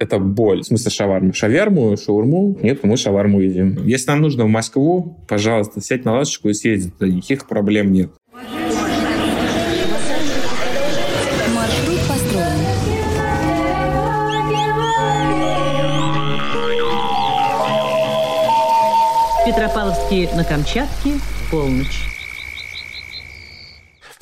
это боль. В смысле шавармы. Шаверму, шаурму, нет, мы шаварму едим. Если нам нужно в Москву, пожалуйста, сядь на ласточку и съезди. Никаких проблем нет. Петропавловске на Камчатке, полночь.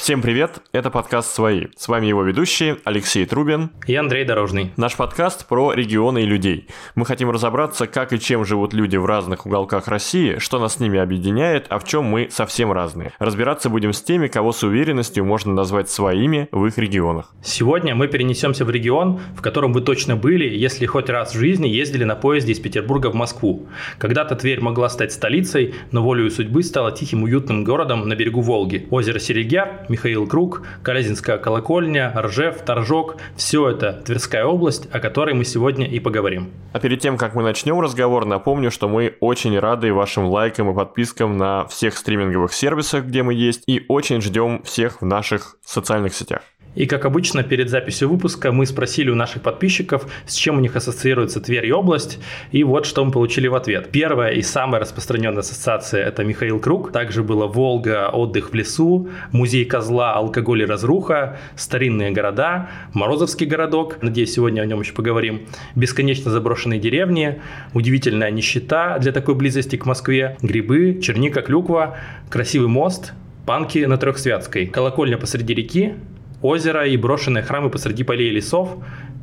Всем привет, это подкаст «Свои». С вами его ведущие Алексей Трубин и Андрей Дорожный. Наш подкаст про регионы и людей. Мы хотим разобраться, как и чем живут люди в разных уголках России, что нас с ними объединяет, а в чем мы совсем разные. Разбираться будем с теми, кого с уверенностью можно назвать своими в их регионах. Сегодня мы перенесемся в регион, в котором вы точно были, если хоть раз в жизни ездили на поезде из Петербурга в Москву. Когда-то Тверь могла стать столицей, но волею судьбы стала тихим уютным городом на берегу Волги. Озеро Серегяр, Михаил Круг, Колязинская колокольня, Ржев, Торжок – все это Тверская область, о которой мы сегодня и поговорим. А перед тем, как мы начнем разговор, напомню, что мы очень рады вашим лайкам и подпискам на всех стриминговых сервисах, где мы есть, и очень ждем всех в наших социальных сетях. И, как обычно, перед записью выпуска мы спросили у наших подписчиков, с чем у них ассоциируется Тверь и область, и вот что мы получили в ответ. Первая и самая распространенная ассоциация – это Михаил Круг. Также было Волга, отдых в лесу, музей козла, алкоголь и разруха, старинные города, Морозовский городок, надеюсь, сегодня о нем еще поговорим, бесконечно заброшенные деревни, удивительная нищета для такой близости к Москве, грибы, черника, клюква, красивый мост, панки на Трехсвятской, колокольня посреди реки, озеро и брошенные храмы посреди полей и лесов.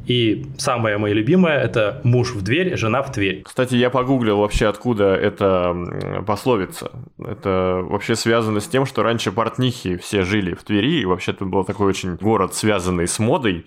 И самое мое любимое – это муж в дверь, жена в дверь. Кстати, я погуглил вообще, откуда эта пословица. Это вообще связано с тем, что раньше портнихи все жили в Твери, и вообще это был такой очень город, связанный с модой.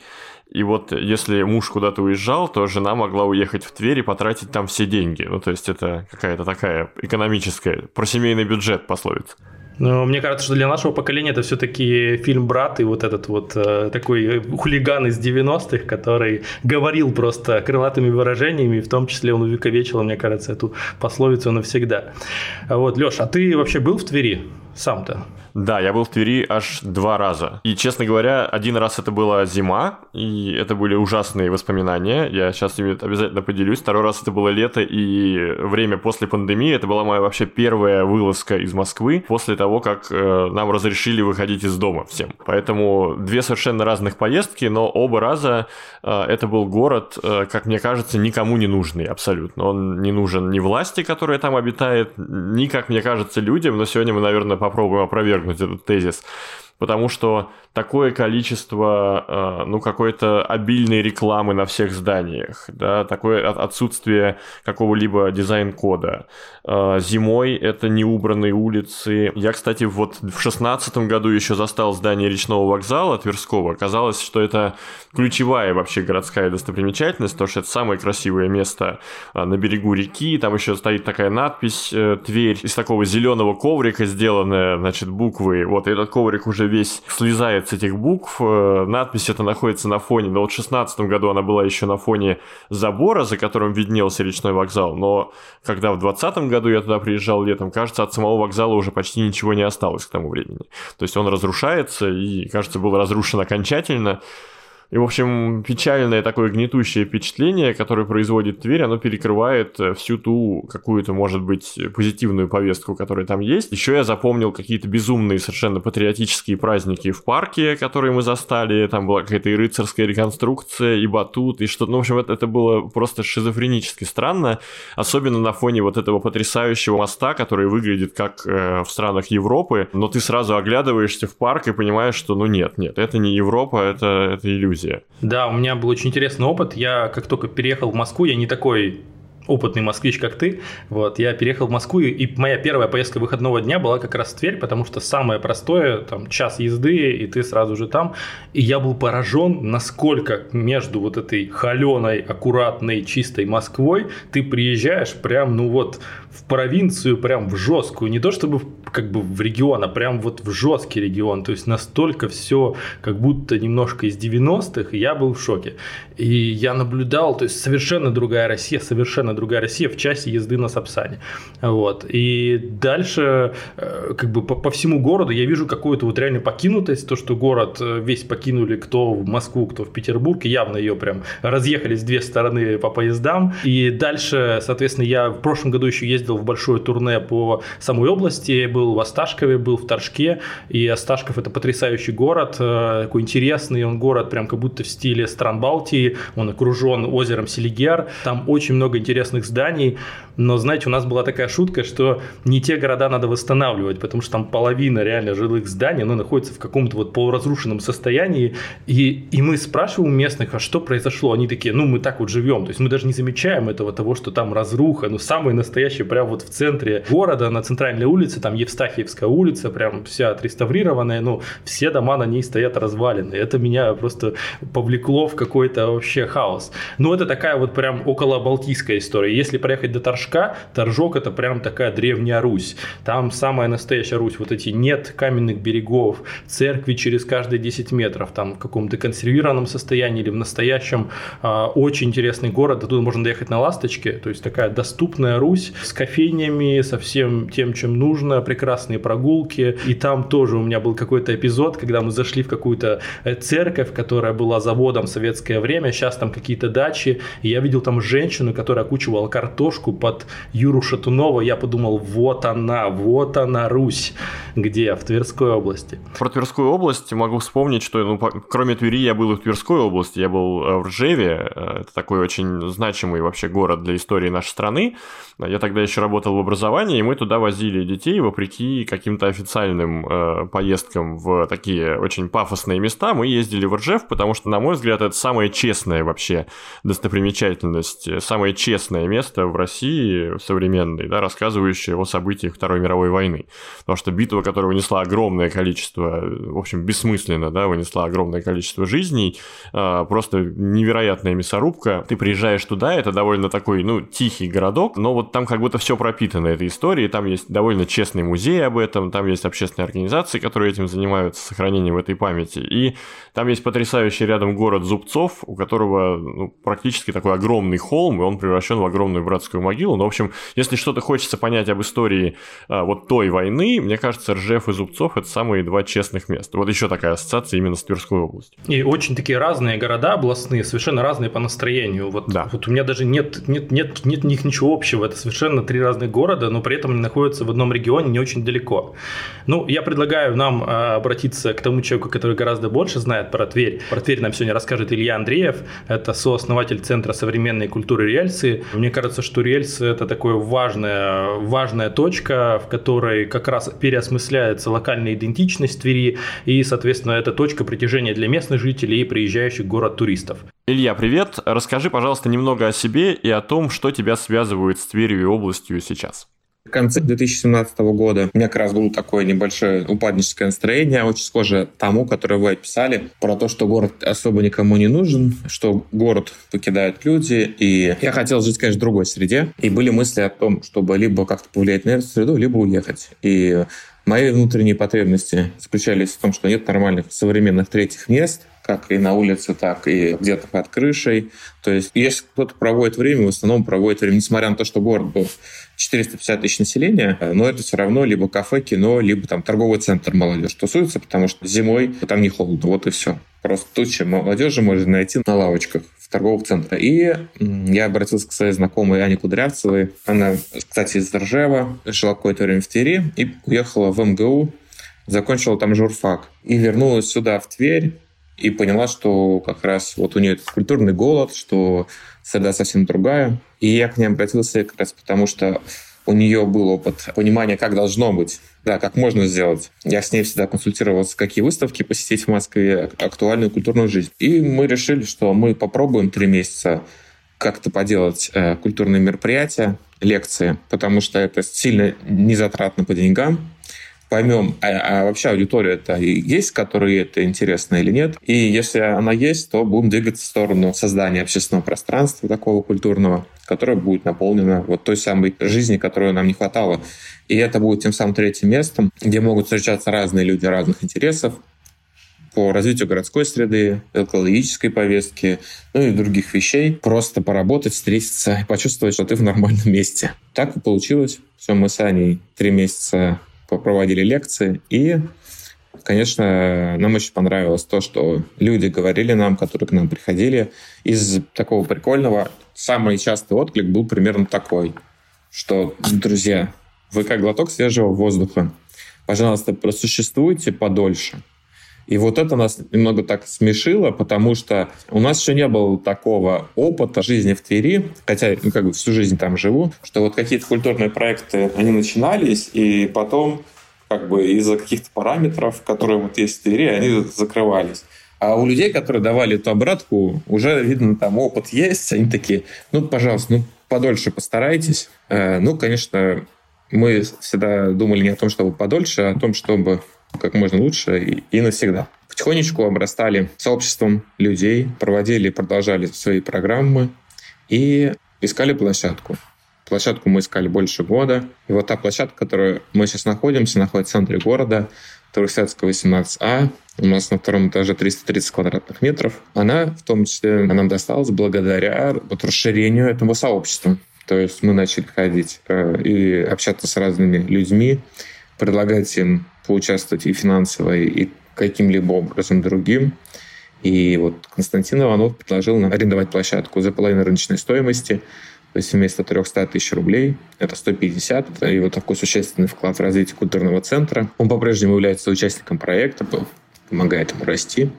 И вот если муж куда-то уезжал, то жена могла уехать в Тверь и потратить там все деньги. Ну, то есть это какая-то такая экономическая, про семейный бюджет пословица. Но мне кажется, что для нашего поколения это все-таки фильм «Брат» и вот этот вот э, такой хулиган из 90-х, который говорил просто крылатыми выражениями, в том числе он увековечил, мне кажется, эту пословицу навсегда. Вот, Леш, а ты вообще был в Твери сам-то? Да, я был в Твери аж два раза. И, честно говоря, один раз это была зима, и это были ужасные воспоминания. Я сейчас с ними обязательно поделюсь. Второй раз это было лето и время после пандемии. Это была моя вообще первая вылазка из Москвы после того, как э, нам разрешили выходить из дома всем. Поэтому две совершенно разных поездки, но оба раза э, это был город, э, как мне кажется, никому не нужный абсолютно. Он не нужен ни власти, которая там обитает, ни, как мне кажется, людям. Но сегодня мы, наверное, попробуем опровергнуть опровергнуть этот тезис потому что такое количество, э, ну, какой-то обильной рекламы на всех зданиях, да, такое отсутствие какого-либо дизайн-кода. Э, зимой это неубранные улицы. Я, кстати, вот в шестнадцатом году еще застал здание речного вокзала Тверского. Оказалось, что это ключевая вообще городская достопримечательность, потому что это самое красивое место э, на берегу реки. Там еще стоит такая надпись «Тверь» из такого зеленого коврика сделанная, значит, буквы. Вот этот коврик уже весь слезает с этих букв. Э, надпись эта находится на фоне, но вот в 2016 году она была еще на фоне забора, за которым виднелся речной вокзал, но когда в 2020 году я туда приезжал летом, кажется, от самого вокзала уже почти ничего не осталось к тому времени. То есть он разрушается и, кажется, был разрушен окончательно. И, в общем, печальное такое гнетущее впечатление, которое производит Тверь, оно перекрывает э, всю ту какую-то, может быть, позитивную повестку, которая там есть. Еще я запомнил какие-то безумные совершенно патриотические праздники в парке, которые мы застали. Там была какая-то и рыцарская реконструкция, и батут, и что-то. Ну, в общем, это, это было просто шизофренически странно. Особенно на фоне вот этого потрясающего моста, который выглядит как э, в странах Европы. Но ты сразу оглядываешься в парк и понимаешь, что ну нет, нет, это не Европа, это, это иллюзия иллюзия. Да, у меня был очень интересный опыт. Я как только переехал в Москву, я не такой опытный москвич, как ты. Вот, я переехал в Москву, и моя первая поездка выходного дня была как раз в Тверь, потому что самое простое, там, час езды, и ты сразу же там. И я был поражен, насколько между вот этой холеной, аккуратной, чистой Москвой ты приезжаешь прям, ну вот, в провинцию, прям в жесткую. Не то чтобы как бы в регион, а прям вот в жесткий регион. То есть настолько все как будто немножко из 90-х, и я был в шоке. И я наблюдал, то есть совершенно другая Россия, совершенно другая Россия в часе езды на Сапсане. Вот. И дальше э, как бы по, по всему городу я вижу какую-то вот реально покинутость, то, что город э, весь покинули кто в Москву, кто в Петербург, и явно ее прям разъехались две стороны по поездам. И дальше, соответственно, я в прошлом году еще ездил в большое турне по самой области, был в Осташкове, был в Торжке, и Осташков это потрясающий город, э, такой интересный. Он город, прям как будто в стиле стран Балтии, он окружен озером Селигер, там очень много интересных зданий, но, знаете, у нас была такая шутка, что не те города надо восстанавливать, потому что там половина реально жилых зданий, оно находится в каком-то вот полуразрушенном состоянии, и, и мы спрашиваем местных, а что произошло? Они такие, ну, мы так вот живем, то есть мы даже не замечаем этого того, что там разруха, ну, самое настоящее, прям вот в центре города, на центральной улице, там Евстафьевская улица, прям вся отреставрированная, ну, все дома на ней стоят развалины. Это меня просто повлекло в какой-то вообще хаос. Ну, это такая вот прям около Балтийская история. Если проехать до Торжка, Торжка. Торжок это прям такая древняя Русь. Там самая настоящая Русь. Вот эти нет каменных берегов, церкви через каждые 10 метров, там в каком-то консервированном состоянии или в настоящем. А, очень интересный город. Оттуда можно доехать на ласточке. То есть такая доступная Русь с кофейнями, со всем тем, чем нужно, прекрасные прогулки. И там тоже у меня был какой-то эпизод, когда мы зашли в какую-то э, церковь, которая была заводом в советское время. Сейчас там какие-то дачи. И я видел там женщину, которая окучивала картошку под Юру Шатунова, я подумал, вот она, вот она, Русь. Где? В Тверской области. Про Тверскую область могу вспомнить, что ну, кроме Твери я был в Тверской области, я был э, в Ржеве, э, это такой очень значимый вообще город для истории нашей страны. Я тогда еще работал в образовании, и мы туда возили детей, вопреки каким-то официальным э, поездкам в такие очень пафосные места. Мы ездили в Ржев, потому что, на мой взгляд, это самая честная вообще достопримечательность, самое честное место в России, современной, да, рассказывающей о событиях Второй мировой войны. Потому что битва, которая вынесла огромное количество, в общем, бессмысленно, да, вынесла огромное количество жизней, а, просто невероятная мясорубка. Ты приезжаешь туда, это довольно такой, ну, тихий городок, но вот там как будто все пропитано этой историей, там есть довольно честный музей об этом, там есть общественные организации, которые этим занимаются, сохранением этой памяти, и там есть потрясающий рядом город Зубцов, у которого ну, практически такой огромный холм, и он превращен в огромную братскую могилу, но, в общем, если что-то хочется понять об истории а, вот той войны, мне кажется, Ржев и Зубцов – это самые два честных места. Вот еще такая ассоциация именно с Тверской областью. И очень такие разные города областные, совершенно разные по настроению. Вот, да. вот у меня даже нет, нет, нет, нет них ничего общего. Это совершенно три разных города, но при этом они находятся в одном регионе не очень далеко. Ну, я предлагаю нам а, обратиться к тому человеку, который гораздо больше знает про Тверь. Про Тверь нам сегодня расскажет Илья Андреев. Это сооснователь Центра современной культуры рельсы. Мне кажется, что рельсы это такая важная, важная точка, в которой как раз переосмысляется локальная идентичность Твери, и, соответственно, это точка притяжения для местных жителей и приезжающих в город туристов. Илья, привет. Расскажи, пожалуйста, немного о себе и о том, что тебя связывает с Тверью и областью сейчас. В конце 2017 года. У меня как раз было такое небольшое упадническое настроение, очень схоже тому, которое вы описали, про то, что город особо никому не нужен, что город покидают люди, и я хотел жить, конечно, в другой среде, и были мысли о том, чтобы либо как-то повлиять на эту среду, либо уехать. И Мои внутренние потребности заключались в том, что нет нормальных современных третьих мест, как и на улице, так и где-то под крышей. То есть, если кто-то проводит время, в основном проводит время, несмотря на то, что город был 450 тысяч населения, но это все равно либо кафе, кино, либо там торговый центр молодежь тусуется, потому что зимой там не холодно, вот и все. Просто туча молодежи можно найти на лавочках торговых центрах. И я обратился к своей знакомой Ане Кудрявцевой. Она, кстати, из Ржева, жила какое-то время в Твери и уехала в МГУ, закончила там журфак. И вернулась сюда, в Тверь, и поняла, что как раз вот у нее этот культурный голод, что среда совсем другая. И я к ней обратился как раз потому, что у нее был опыт понимания, как должно быть, да, как можно сделать. Я с ней всегда консультировался, какие выставки посетить в Москве, актуальную культурную жизнь. И мы решили, что мы попробуем три месяца как-то поделать э, культурные мероприятия, лекции, потому что это сильно незатратно по деньгам, поймем, а, а вообще аудитория это есть, которой это интересно или нет. И если она есть, то будем двигаться в сторону создания общественного пространства такого культурного, которое будет наполнено вот той самой жизнью, которой нам не хватало. И это будет тем самым третьим местом, где могут встречаться разные люди разных интересов, по развитию городской среды, экологической повестки, ну и других вещей. Просто поработать, встретиться и почувствовать, что ты в нормальном месте. Так и получилось. Все, мы с Аней три месяца проводили лекции, и Конечно, нам очень понравилось то, что люди говорили нам, которые к нам приходили. Из такого прикольного самый частый отклик был примерно такой, что, друзья, вы как глоток свежего воздуха. Пожалуйста, просуществуйте подольше. И вот это нас немного так смешило, потому что у нас еще не было такого опыта жизни в Твери, хотя ну, как бы всю жизнь там живу, что вот какие-то культурные проекты, они начинались, и потом как бы из-за каких-то параметров, которые вот есть в Твери, они закрывались. А у людей, которые давали эту обратку, уже видно, там опыт есть, они такие, ну, пожалуйста, ну, подольше постарайтесь. Э, ну, конечно, мы всегда думали не о том, чтобы подольше, а о том, чтобы как можно лучше и, и навсегда. Потихонечку обрастали сообществом людей, проводили продолжали свои программы и искали площадку. Площадку мы искали больше года. И вот та площадка, в которой мы сейчас находимся, находится в центре города, Турсятская 18А. У нас на втором этаже 330 квадратных метров. Она в том числе нам досталась благодаря вот расширению этого сообщества. То есть мы начали ходить э, и общаться с разными людьми, предлагать им поучаствовать и финансово, и каким-либо образом другим. И вот Константин Иванов предложил нам арендовать площадку за половину рыночной стоимости, то есть вместо 300 тысяч рублей это 150. И вот такой существенный вклад в развитие культурного центра. Он по-прежнему является участником проекта, помогает ему расти.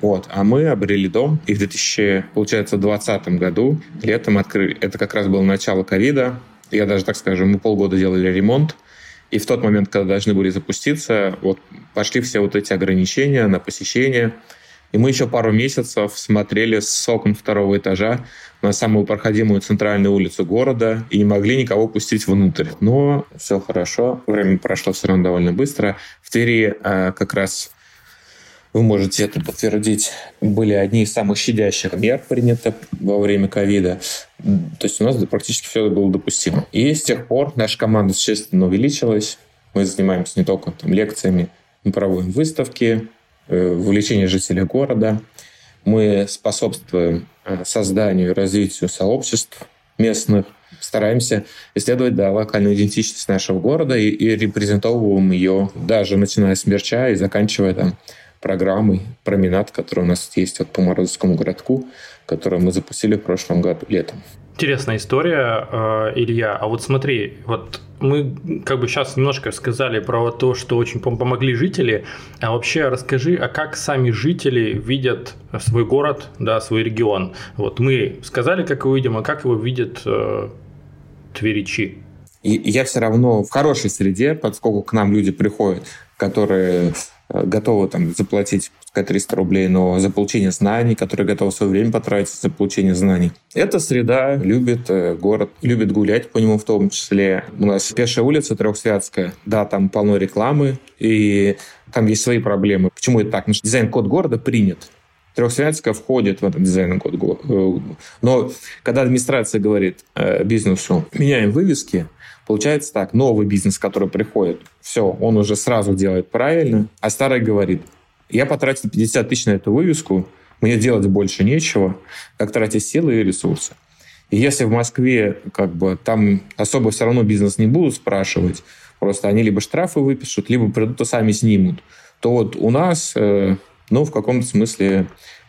Вот. А мы обрели дом, и в 2020 году летом открыли. Это как раз было начало ковида. Я даже так скажу, мы полгода делали ремонт. И в тот момент, когда должны были запуститься, вот пошли все вот эти ограничения на посещение. И мы еще пару месяцев смотрели с окон второго этажа на самую проходимую центральную улицу города и не могли никого пустить внутрь. Но все хорошо, время прошло все равно довольно быстро. В Твери а, как раз вы можете это подтвердить, были одни из самых щадящих мер приняты во время ковида. То есть у нас практически все было допустимо. И с тех пор наша команда существенно увеличилась. Мы занимаемся не только там, лекциями, мы проводим выставки, э, вовлечение жителей города. Мы способствуем э, созданию и развитию сообществ местных, стараемся исследовать да, локальную идентичность нашего города и, и репрезентовываем ее, даже начиная с мерча и заканчивая там программой «Променад», который у нас есть вот по Морозовскому городку, которую мы запустили в прошлом году летом. Интересная история, э, Илья. А вот смотри, вот мы как бы сейчас немножко сказали про то, что очень помогли жители, а вообще расскажи, а как сами жители видят свой город, да, свой регион? Вот мы сказали, как его видим, а как его видят э, тверичи? И я все равно в хорошей среде, поскольку к нам люди приходят, которые Э, готовы там заплатить пускай 300 рублей, но за получение знаний, которые готовы свое время потратить за получение знаний. Эта среда любит э, город, любит гулять по нему в том числе. У нас пешая улица Трехсвятская, да, там полно рекламы, и там есть свои проблемы. Почему это так? Потому что дизайн-код города принят. Трехсвятская входит в этот дизайн-код. Э, но когда администрация говорит бизнесу, меняем вывески, Получается так, новый бизнес, который приходит, все, он уже сразу делает правильно, а старый говорит, я потратил 50 тысяч на эту вывеску, мне делать больше нечего, как тратить силы и ресурсы. И если в Москве как бы там особо все равно бизнес не будут спрашивать, просто они либо штрафы выпишут, либо придут и сами снимут, то вот у нас, э, ну, в каком-то смысле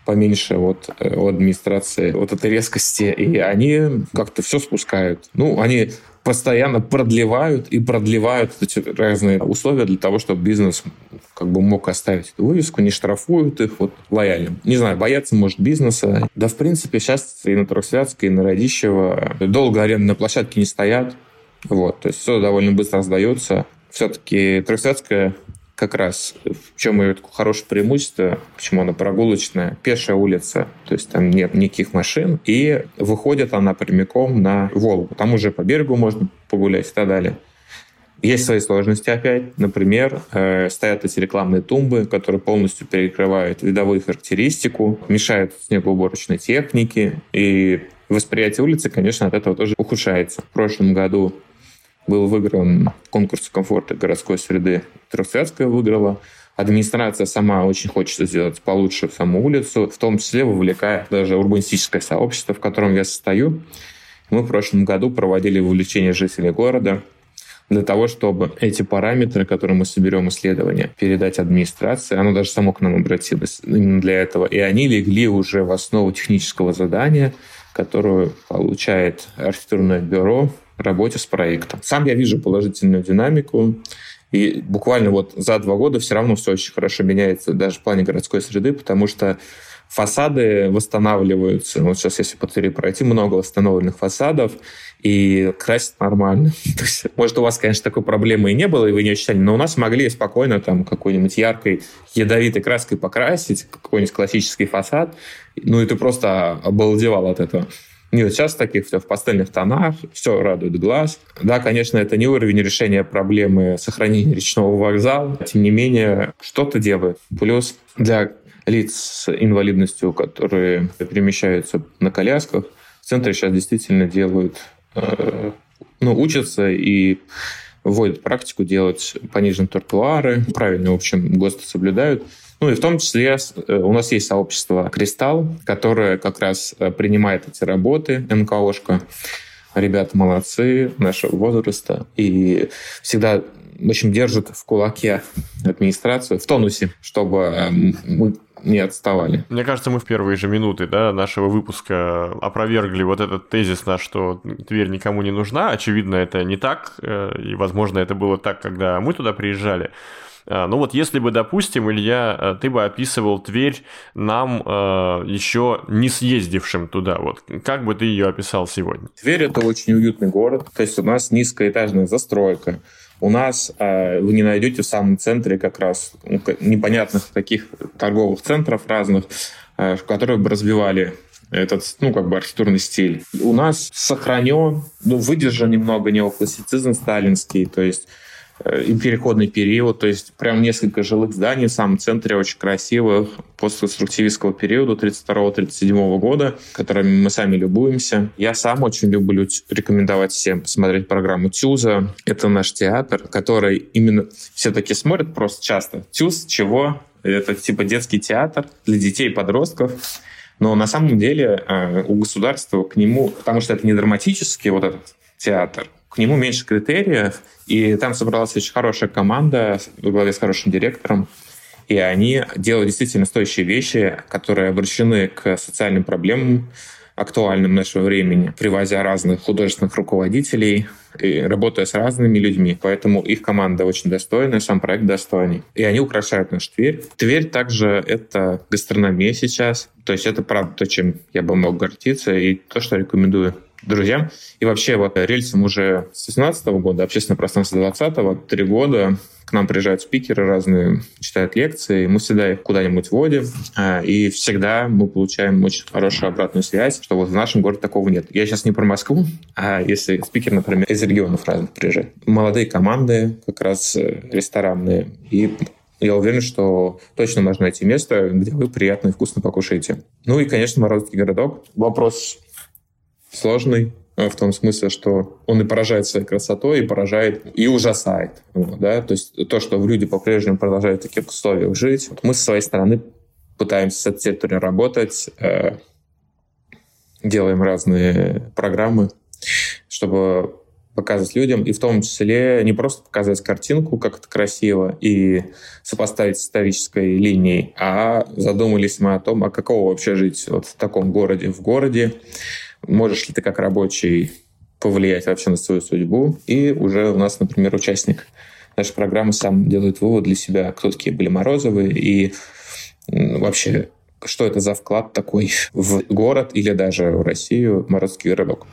поменьше вот э, у администрации вот этой резкости, и они как-то все спускают. Ну, они постоянно продлевают и продлевают эти разные условия для того, чтобы бизнес как бы мог оставить эту вывеску, не штрафуют их вот лояльно. Не знаю, боятся, может, бизнеса. Да, в принципе, сейчас и на Трухсвятской, и на Радищево долго арендные площадки не стоят. Вот, то есть все довольно быстро сдается. Все-таки Трухсвятская как раз в чем ее хорошее преимущество, почему она прогулочная, пешая улица, то есть там нет никаких машин, и выходит она прямиком на Волгу. Там уже по берегу можно погулять и так далее. Есть свои сложности опять. Например, э, стоят эти рекламные тумбы, которые полностью перекрывают видовую характеристику, мешают снегоуборочной технике, и восприятие улицы, конечно, от этого тоже ухудшается. В прошлом году был выигран конкурс комфорта городской среды. Трехсвятская выиграла. Администрация сама очень хочет сделать получше саму улицу, в том числе вовлекая даже урбанистическое сообщество, в котором я состою. Мы в прошлом году проводили вовлечение жителей города для того, чтобы эти параметры, которые мы соберем исследования, передать администрации, оно даже само к нам обратилось именно для этого, и они легли уже в основу технического задания, которую получает архитектурное бюро работе с проектом. Сам я вижу положительную динамику, и буквально вот за два года все равно все очень хорошо меняется, даже в плане городской среды, потому что фасады восстанавливаются. Вот сейчас, если по Твери пройти, много восстановленных фасадов, и красить нормально. То есть, может, у вас, конечно, такой проблемы и не было, и вы не ощущали, но у нас могли спокойно там какой-нибудь яркой, ядовитой краской покрасить, какой-нибудь классический фасад, ну и ты просто обалдевал от этого. Нет, сейчас таких все в пастельных тонах, все радует глаз. Да, конечно, это не уровень решения проблемы сохранения речного вокзала, тем не менее, что-то делает. Плюс для лиц с инвалидностью, которые перемещаются на колясках, в центре сейчас действительно делают, э, ну, учатся и вводят практику делать пониженные тротуары, правильно, в общем, ГОСТы соблюдают. Ну и в том числе э, у нас есть сообщество «Кристалл», которое как раз э, принимает эти работы, НКОшка. Ребята молодцы нашего возраста и всегда в общем, держит в кулаке администрацию в тонусе, чтобы э, мы не отставали. Мне кажется, мы в первые же минуты да, нашего выпуска опровергли вот этот тезис наш, что Тверь никому не нужна. Очевидно, это не так, и, возможно, это было так, когда мы туда приезжали. А, ну вот если бы, допустим, Илья, э, ты бы описывал Тверь нам э, еще не съездившим туда, вот как бы ты ее описал сегодня? Тверь это очень уютный город, то есть у нас низкоэтажная застройка, у нас э, вы не найдете в самом центре как раз ну, непонятных таких торговых центров разных, э, которые бы развивали этот, ну, как бы архитектурный стиль. У нас сохранен, ну, выдержан немного неоклассицизм сталинский, то есть и переходный период, то есть прям несколько жилых зданий в самом центре очень красивых постконструктивистского периода 32-37 года, которыми мы сами любуемся. Я сам очень люблю рекомендовать всем посмотреть программу Тюза. Это наш театр, который именно все-таки смотрят просто часто. Тюз чего? Это типа детский театр для детей и подростков. Но на самом деле э, у государства к нему, потому что это не драматический вот этот театр, к нему меньше критериев, и там собралась очень хорошая команда в главе с хорошим директором, и они делают действительно стоящие вещи, которые обращены к социальным проблемам, актуальным нашего времени, привозя разных художественных руководителей, и работая с разными людьми. Поэтому их команда очень достойная, сам проект достойный. И они украшают наш Тверь. Тверь также это гастрономия сейчас. То есть это правда то, чем я бы мог гордиться, и то, что рекомендую друзьям. И вообще вот рельсом уже с 2018 года, общественное пространство 2020, три года к нам приезжают спикеры разные, читают лекции, мы всегда их куда-нибудь вводим, а, и всегда мы получаем очень хорошую обратную связь, что вот в нашем городе такого нет. Я сейчас не про Москву, а если спикер, например, из регионов разных приезжает. Молодые команды, как раз э, ресторанные, и я уверен, что точно можно найти место, где вы приятно и вкусно покушаете. Ну и, конечно, Морозовский городок. Вопрос сложный, э, в том смысле, что он и поражает своей красотой, и поражает, и ужасает. да? То есть то, что люди по-прежнему продолжают в таких условиях жить. Мы со своей стороны пытаемся с этой территорией работать, э, делаем разные программы, чтобы показывать людям, и в том числе не просто показать картинку, как это красиво, и сопоставить с исторической линией, а задумались мы о том, а какого вообще жить вот в таком городе, в городе, можешь ли ты как рабочий повлиять вообще на свою судьбу. И уже у нас, например, участник нашей программы сам делает вывод для себя, кто такие были Морозовы и вообще, что это за вклад такой в город или даже в Россию Морозский городок.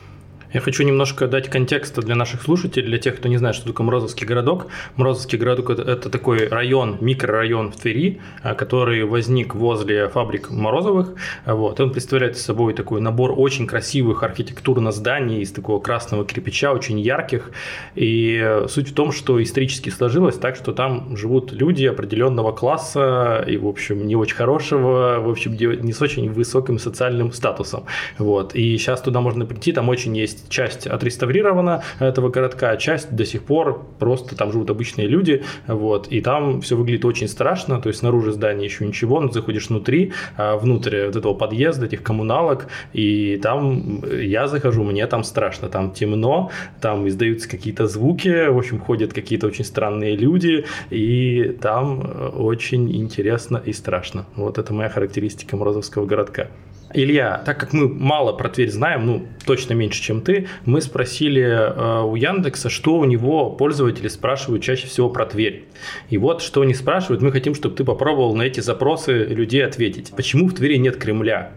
Я хочу немножко дать контекста для наших слушателей, для тех, кто не знает, что такое Морозовский городок. Морозовский городок – это такой район, микрорайон в Твери, а, который возник возле фабрик Морозовых. Вот. Он представляет собой такой набор очень красивых архитектурных зданий из такого красного кирпича, очень ярких. И суть в том, что исторически сложилось так, что там живут люди определенного класса и, в общем, не очень хорошего, в общем, не с очень высоким социальным статусом. Вот. И сейчас туда можно прийти, там очень есть часть отреставрирована этого городка, часть до сих пор просто там живут обычные люди, вот, и там все выглядит очень страшно, то есть снаружи здания еще ничего, но заходишь внутри, а внутрь вот этого подъезда, этих коммуналок, и там я захожу, мне там страшно, там темно, там издаются какие-то звуки, в общем, ходят какие-то очень странные люди, и там очень интересно и страшно. Вот это моя характеристика Морозовского городка. Илья, так как мы мало про Тверь знаем, ну, точно меньше, чем ты, мы спросили э, у Яндекса, что у него пользователи спрашивают чаще всего про Тверь. И вот, что они спрашивают, мы хотим, чтобы ты попробовал на эти запросы людей ответить. Почему в Твери нет Кремля?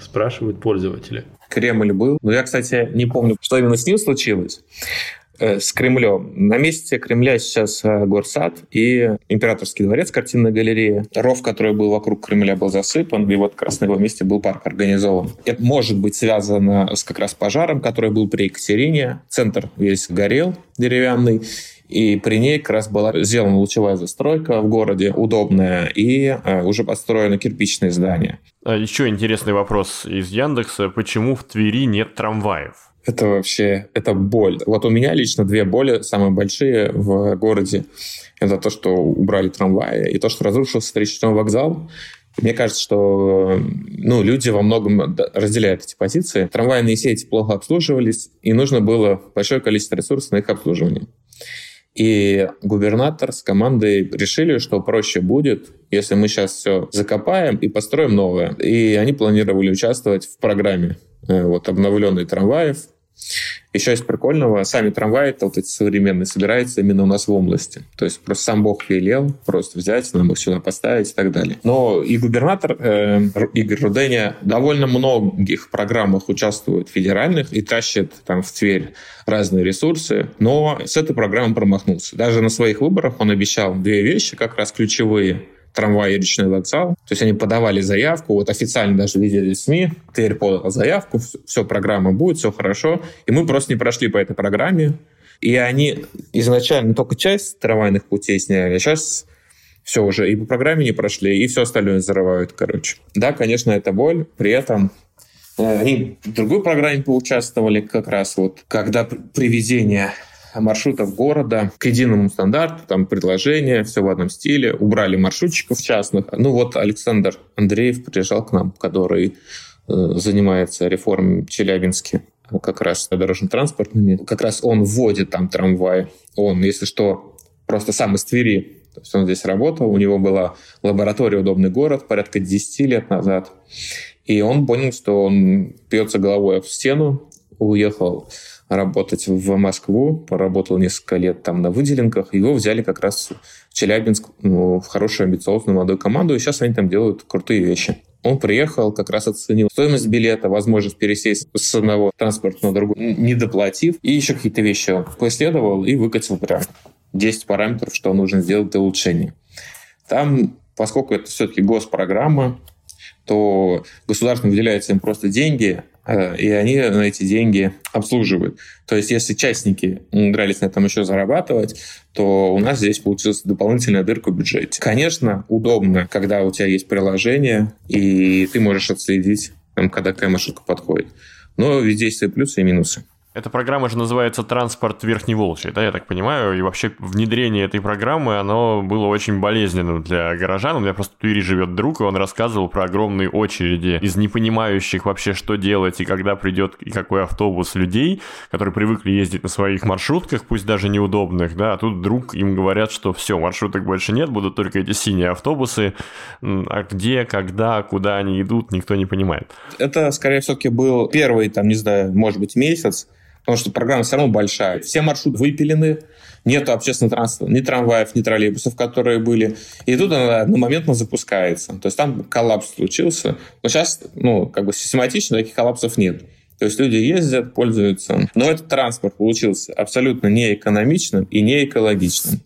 Спрашивают пользователи. Кремль был. Но я, кстати, не помню, что именно с ним случилось. Э, с Кремлем. На месте Кремля сейчас э, Горсад и Императорский дворец, картинная галерея. Ров, который был вокруг Кремля, был засыпан, и вот как раз на его месте был парк организован. Это может быть связано с как раз пожаром, который был при Екатерине. Центр весь горел деревянный, и при ней как раз была сделана лучевая застройка в городе, удобная, и э, уже построено кирпичное здание. А еще интересный вопрос из Яндекса. Почему в Твери нет трамваев? Это вообще, это боль. Вот у меня лично две боли самые большие в городе. Это то, что убрали трамваи, и то, что разрушился встречный вокзал. Мне кажется, что ну, люди во многом разделяют эти позиции. Трамвайные сети плохо обслуживались, и нужно было большое количество ресурсов на их обслуживание. И губернатор с командой решили, что проще будет, если мы сейчас все закопаем и построим новое. И они планировали участвовать в программе вот обновленный трамваев. Еще есть прикольного, сами трамваи, вот эти современные, собираются именно у нас в области. То есть просто сам Бог велел просто взять, нам их сюда поставить и так далее. Но и губернатор э, Игорь Руденя довольно многих программах участвует федеральных и тащит там в Тверь разные ресурсы, но с этой программой промахнулся. Даже на своих выборах он обещал две вещи, как раз ключевые – трамвай и речной вокзал. То есть они подавали заявку, вот официально даже видели СМИ, Тверь подала заявку, все, программа будет, все хорошо. И мы просто не прошли по этой программе. И они изначально только часть трамвайных путей сняли, а сейчас все уже и по программе не прошли, и все остальное зарывают, короче. Да, конечно, это боль, при этом э, они в другой программе поучаствовали как раз вот, когда приведение маршрутов города к единому стандарту, там предложения, все в одном стиле, убрали маршрутчиков частных. Ну вот Александр Андреев приезжал к нам, который э, занимается реформой в Челябинске как раз дорожно-транспортными. Как раз он вводит там трамвай. Он, если что, просто сам из Твери. То есть он здесь работал, у него была лаборатория «Удобный город» порядка 10 лет назад. И он понял, что он пьется головой в стену, уехал работать в Москву, поработал несколько лет там на выделенках. Его взяли как раз в Челябинск ну, в хорошую амбициозную молодую команду, и сейчас они там делают крутые вещи. Он приехал, как раз оценил стоимость билета, возможность пересесть с одного транспорта на другой, не доплатив, и еще какие-то вещи поисследовал и выкатил прям 10 параметров, что нужно сделать для улучшения. Там, поскольку это все-таки госпрограмма, то государство выделяется им просто деньги, и они на эти деньги обслуживают. То есть, если частники умудрялись на этом еще зарабатывать, то у нас здесь получилась дополнительная дырка в бюджете. Конечно, удобно, когда у тебя есть приложение, и ты можешь отследить, когда какая маршрутка подходит. Но везде есть свои плюсы и минусы. Эта программа же называется «Транспорт Верхневолжья», да, я так понимаю, и вообще внедрение этой программы, оно было очень болезненным для горожан. У меня просто в Твери живет друг, и он рассказывал про огромные очереди из непонимающих вообще, что делать и когда придет и какой автобус людей, которые привыкли ездить на своих маршрутках, пусть даже неудобных, да, а тут вдруг им говорят, что все, маршруток больше нет, будут только эти синие автобусы, а где, когда, куда они идут, никто не понимает. Это, скорее все-таки был первый, там, не знаю, может быть, месяц, потому что программа все равно большая. Все маршруты выпилены, нет общественного транспорта, ни трамваев, ни троллейбусов, которые были. И тут она одномоментно запускается. То есть там коллапс случился. Но сейчас, ну, как бы систематично таких коллапсов нет. То есть люди ездят, пользуются. Но этот транспорт получился абсолютно неэкономичным и не экологичным.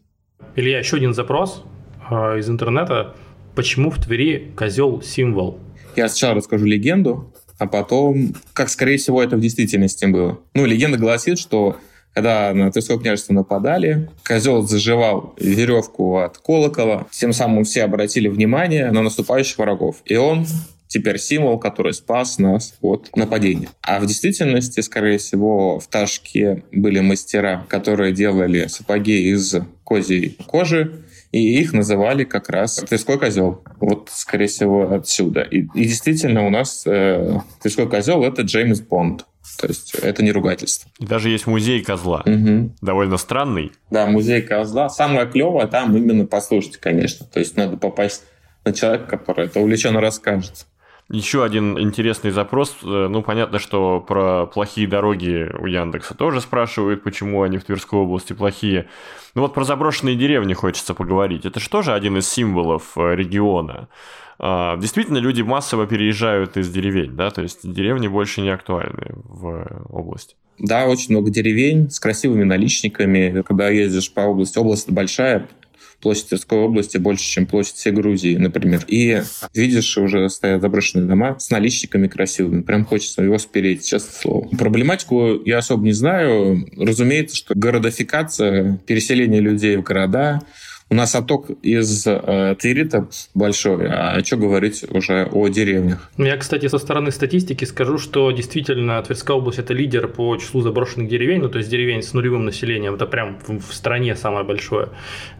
Илья, еще один запрос э, из интернета. Почему в Твери козел символ? Я сначала расскажу легенду, а потом, как, скорее всего, это в действительности было. Ну, легенда гласит, что когда на Тверское княжество нападали, козел заживал веревку от колокола, тем самым все обратили внимание на наступающих врагов. И он теперь символ, который спас нас от нападения. А в действительности, скорее всего, в Ташке были мастера, которые делали сапоги из козьей кожи, и их называли как раз Тверской козел. Вот, скорее всего, отсюда. И, и действительно у нас э, Тверской козел — это Джеймс Бонд. То есть это не ругательство. Даже есть музей козла. Угу. Довольно странный. Да, музей козла. Самое клевое там именно послушать, конечно. То есть надо попасть на человека, который это увлеченно расскажет. Еще один интересный запрос. Э, ну, понятно, что про плохие дороги у Яндекса тоже спрашивают, почему они в Тверской области плохие. Ну вот про заброшенные деревни хочется поговорить. Это же один из символов э, региона? А, действительно, люди массово переезжают из деревень, да, то есть деревни больше не актуальны в области. Да, очень много деревень с красивыми наличниками. Когда ездишь по области, область большая, площадь Тверской области больше, чем площадь всей Грузии, например. И видишь, уже стоят заброшенные дома с наличниками красивыми. Прям хочется его спереть, честное слово. Проблематику я особо не знаю. Разумеется, что городофикация, переселение людей в города, у нас отток из э, Твери-то большой, а что говорить уже о деревнях? Я, кстати, со стороны статистики скажу, что действительно Тверская область – это лидер по числу заброшенных деревень, ну, то есть деревень с нулевым населением, это прям в, в стране самое большое.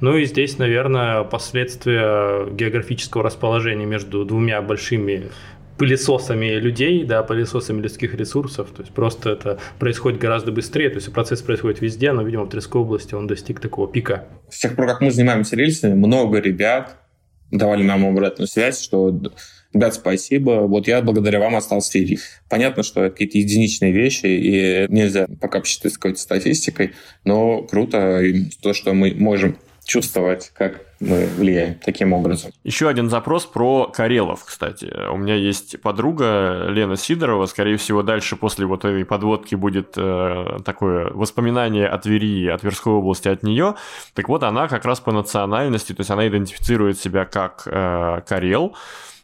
Ну и здесь, наверное, последствия географического расположения между двумя большими пылесосами людей, да, пылесосами людских ресурсов. То есть просто это происходит гораздо быстрее. То есть процесс происходит везде, но, видимо, в Тверской области он достиг такого пика. С тех пор, как мы занимаемся рельсами, много ребят давали нам обратную связь, что Ребят, спасибо. Вот я благодаря вам остался в. Понятно, что это какие-то единичные вещи, и нельзя пока посчитать какой-то статистикой, но круто то, что мы можем чувствовать, как мы влияем таким образом. Еще один запрос про Карелов, кстати. У меня есть подруга Лена Сидорова. Скорее всего, дальше после вот этой подводки будет э, такое воспоминание о Твери, о Тверской области от нее. Так вот, она как раз по национальности, то есть она идентифицирует себя как э, Карел.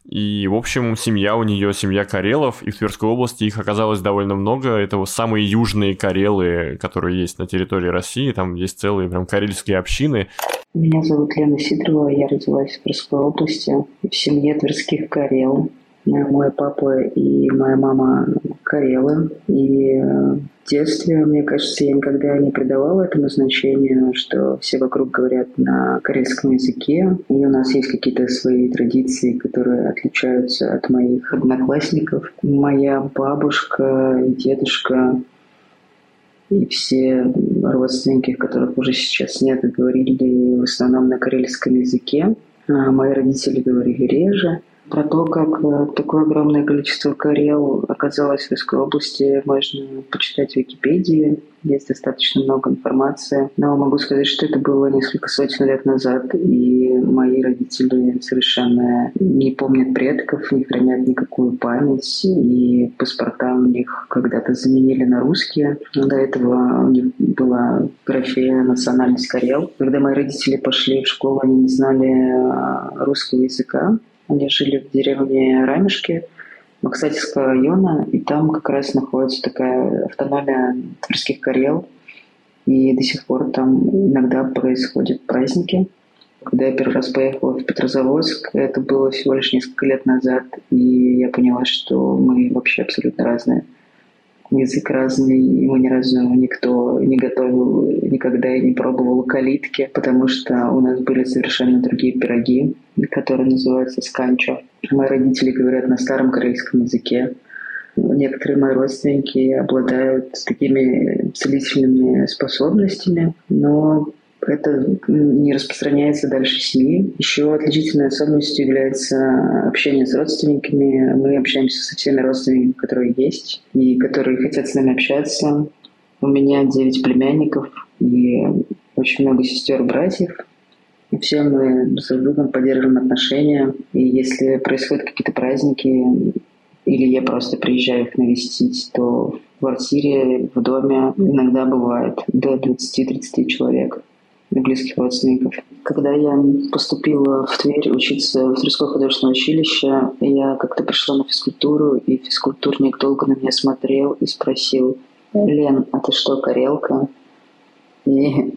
И, в общем, семья у нее, семья Карелов, и в Тверской области их оказалось довольно много. Это вот самые южные Карелы, которые есть на территории России. Там есть целые прям карельские общины. Меня зовут Лена Сидорова, я родилась в Тверской области, в семье Тверских Карел. Мой папа и моя мама карелы. И э, в детстве, мне кажется, я никогда не придавала этому значению, что все вокруг говорят на карельском языке. И у нас есть какие-то свои традиции, которые отличаются от моих одноклассников. Моя бабушка и дедушка и все родственники, которых уже сейчас нет, говорили в основном на карельском языке. А мои родители говорили реже. Про то, как э, такое огромное количество карел оказалось в Тверской области, можно почитать в Википедии. Есть достаточно много информации. Но могу сказать, что это было несколько сотен лет назад, и мои родители совершенно не помнят предков, не хранят никакую память, и паспорта у них когда-то заменили на русские. Но до этого у них была графия национальность карел. Когда мои родители пошли в школу, они не знали а, русского языка, они жили в деревне Рамешки Максатевского района, и там как раз находится такая автономия Тверских Карел, и до сих пор там иногда происходят праздники. Когда я первый раз поехала в Петрозаводск, это было всего лишь несколько лет назад, и я поняла, что мы вообще абсолютно разные язык разный, ему ни разу никто не готовил, никогда и не пробовал калитки, потому что у нас были совершенно другие пироги, которые называются сканчо. Мои родители говорят на старом корейском языке. Некоторые мои родственники обладают такими целительными способностями, но это не распространяется дальше семьи. Еще отличительной особенностью является общение с родственниками. Мы общаемся со всеми родственниками, которые есть и которые хотят с нами общаться. У меня девять племянников и очень много сестер и братьев. И все мы друг с другом поддерживаем отношения. И если происходят какие-то праздники, или я просто приезжаю их навестить, то в квартире, в доме иногда бывает до 20-30 человек близких родственников. Когда я поступила в Тверь учиться в Тверское художественное училище, я как-то пришла на физкультуру, и физкультурник долго на меня смотрел и спросил, «Лен, а ты что, карелка?» И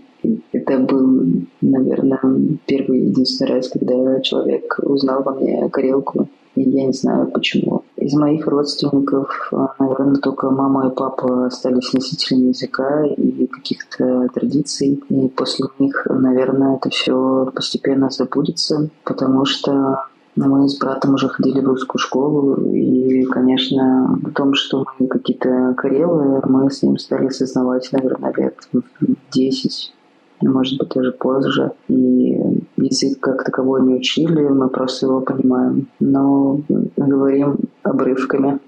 это был, наверное, первый и единственный раз, когда человек узнал во мне карелку. И я не знаю почему. Из моих родственников, а, наверное, только мама и папа остались носителями языка и каких-то традиций. И после них, наверное, это все постепенно забудется, потому что мы с братом уже ходили в русскую школу, и, конечно, в том, что мы какие-то карелы, мы с ним стали осознавать, наверное, лет в 10 может быть, даже позже. И язык как таковой не учили, мы просто его понимаем. Но говорим обрывками.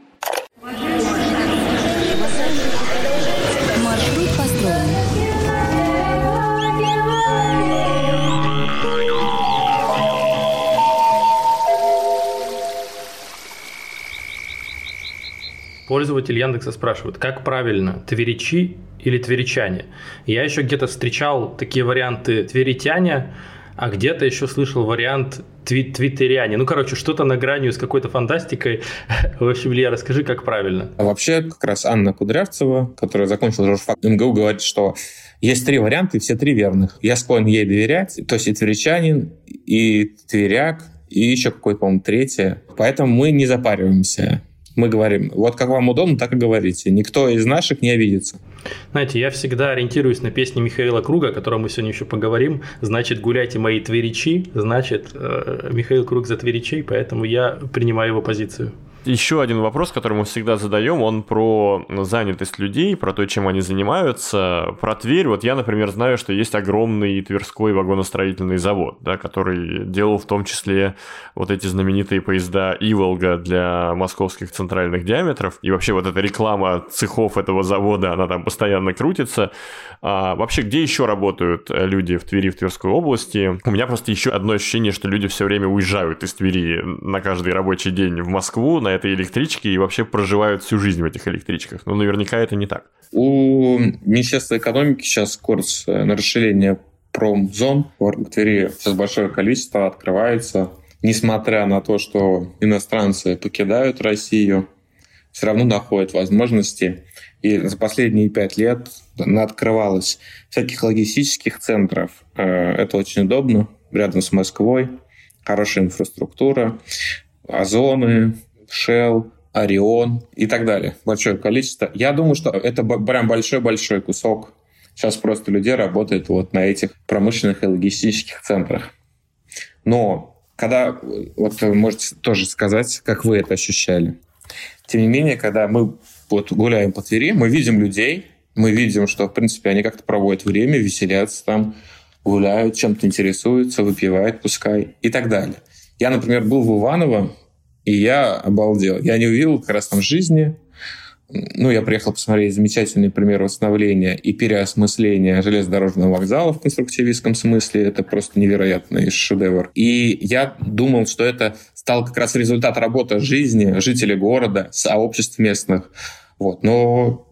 Пользователь Яндекса спрашивает, как правильно, тверичи или тверичане? Я еще где-то встречал такие варианты тверитяне, а где-то еще слышал вариант твит твиттериане. Ну, короче, что-то на грани с какой-то фантастикой. В общем, Илья, расскажи, как правильно. А вообще, как раз Анна Кудрявцева, которая закончила журфак МГУ, говорит, что есть три варианта, и все три верных. Я склонен ей доверять, то есть и тверичанин, и тверяк, и еще какой-то, по-моему, третье. Поэтому мы не запариваемся мы говорим, вот как вам удобно, так и говорите. Никто из наших не обидится. Знаете, я всегда ориентируюсь на песни Михаила Круга, о котором мы сегодня еще поговорим. Значит, гуляйте мои тверичи, значит, э, Михаил Круг за тверичей, поэтому я принимаю его позицию. Еще один вопрос, который мы всегда задаем, он про занятость людей, про то, чем они занимаются. Про Тверь, вот я, например, знаю, что есть огромный Тверской вагоностроительный завод, да, который делал в том числе вот эти знаменитые поезда Иволга для московских центральных диаметров. И вообще вот эта реклама цехов этого завода, она там постоянно крутится. А вообще, где еще работают люди в Твери, в Тверской области? У меня просто еще одно ощущение, что люди все время уезжают из Твери на каждый рабочий день в Москву, на этой электричке и вообще проживают всю жизнь в этих электричках. Но наверняка это не так. У Министерства экономики сейчас курс э, на расширение промзон. В Твери сейчас большое количество открывается. Несмотря на то, что иностранцы покидают Россию, все равно находят возможности. И за последние пять лет открывалось всяких логистических центров. Э, это очень удобно, рядом с Москвой, хорошая инфраструктура, озоны, Shell, Орион и так далее. Большое количество. Я думаю, что это прям большой-большой кусок. Сейчас просто людей работает вот на этих промышленных и логистических центрах. Но когда, вот вы можете тоже сказать, как вы это ощущали. Тем не менее, когда мы вот гуляем по Твери, мы видим людей, мы видим, что, в принципе, они как-то проводят время, веселятся там, гуляют, чем-то интересуются, выпивают, пускай и так далее. Я, например, был в Иваново и я обалдел. Я не увидел как раз там жизни. Ну, я приехал посмотреть замечательный пример восстановления и переосмысления железнодорожного вокзала в конструктивистском смысле. Это просто невероятный шедевр. И я думал, что это стал как раз результат работы жизни жителей города, сообществ местных. Вот. Но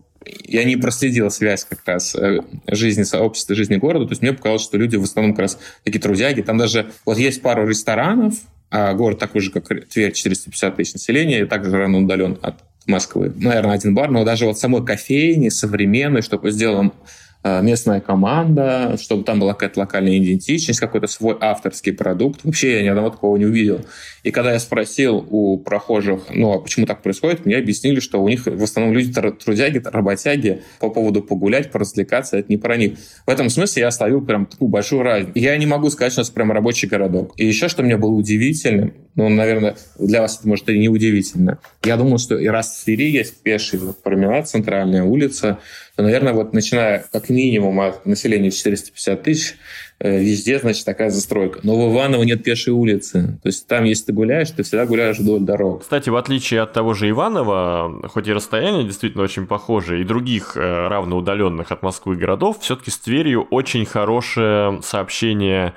я не проследил связь как раз э, жизни сообщества, жизни города. То есть мне показалось, что люди в основном как раз такие трудяги. Там даже вот есть пару ресторанов, а город такой же, как Тверь, 450 тысяч населения, и также рано удален от Москвы. Наверное, один бар, но даже вот самой кофейни современной, чтобы сделан Э, местная команда, чтобы там была какая-то локальная идентичность, какой-то свой авторский продукт. Вообще я ни одного такого не увидел. И когда я спросил у прохожих, ну, а почему так происходит, мне объяснили, что у них в основном люди трудяги, работяги по поводу погулять, поразвлекаться, это не про них. В этом смысле я оставил прям такую большую разницу. Я не могу сказать, что нас прям рабочий городок. И еще, что мне было удивительным, ну, наверное, для вас это может и не удивительно. Я думал, что и раз в Твери есть пеший променад, центральная улица, то, наверное, вот начиная как минимум от населения 450 тысяч, везде, значит, такая застройка. Но в Иваново нет пешей улицы. То есть там, если ты гуляешь, ты всегда гуляешь вдоль дорог. Кстати, в отличие от того же Иванова, хоть и расстояние действительно очень похоже, и других э, равноудаленных от Москвы городов, все-таки с Тверью очень хорошее сообщение э,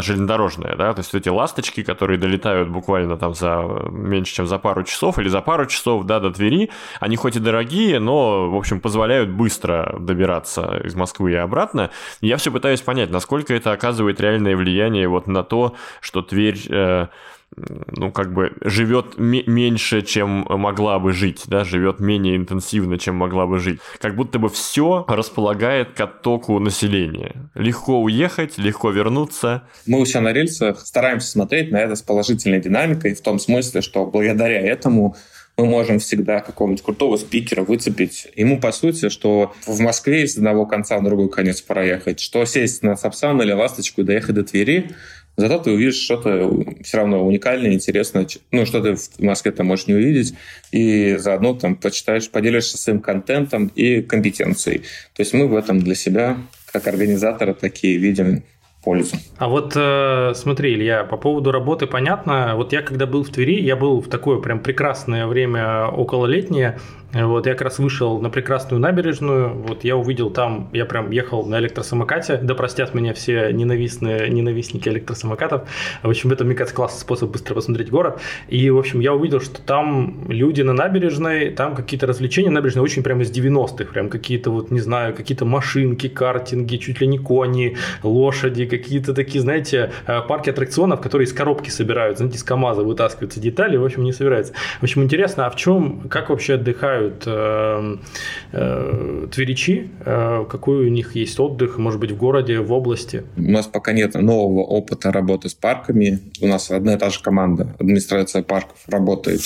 железнодорожная, да, то есть эти ласточки, которые долетают буквально там за меньше, чем за пару часов или за пару часов, да, до Твери, они хоть и дорогие, но, в общем, позволяют быстро добираться из Москвы и обратно. Я все пытаюсь понять, насколько это оказывает реальное влияние вот на то, что Тверь... Э, ну, как бы живет меньше, чем могла бы жить, да, живет менее интенсивно, чем могла бы жить. Как будто бы все располагает к оттоку населения. Легко уехать, легко вернуться. Мы у себя на рельсах стараемся смотреть на это с положительной динамикой, в том смысле, что благодаря этому мы можем всегда какого-нибудь крутого спикера выцепить. Ему, по сути, что в Москве из одного конца в другой конец проехать, что сесть на Сапсан или Ласточку и доехать до Твери, Зато ты увидишь что-то все равно уникальное, интересное, ну, что ты в Москве там можешь не увидеть, и заодно там почитаешь, поделишься своим контентом и компетенцией. То есть мы в этом для себя, как организаторы, такие видим пользу. А вот э, смотри, Илья, по поводу работы понятно. Вот я когда был в Твери, я был в такое прям прекрасное время окололетнее, вот, я как раз вышел на прекрасную набережную, вот я увидел там, я прям ехал на электросамокате, да простят меня все ненавистные, ненавистники электросамокатов, в общем, это, мне кажется, классный способ быстро посмотреть город, и, в общем, я увидел, что там люди на набережной, там какие-то развлечения. Набережной очень прям из 90-х, прям какие-то вот, не знаю, какие-то машинки, картинги, чуть ли не кони, лошади, какие-то такие, знаете, э, парки аттракционов, которые из коробки собирают, знаете, из КАМАЗа вытаскиваются детали, в общем, не собираются. В общем, интересно, а в чем, как вообще отдыхают отдыхают э, э, тверичи, э, какой у них есть отдых, может быть, в городе, в области? У нас пока нет нового опыта работы с парками. У нас одна и та же команда, администрация парков, работает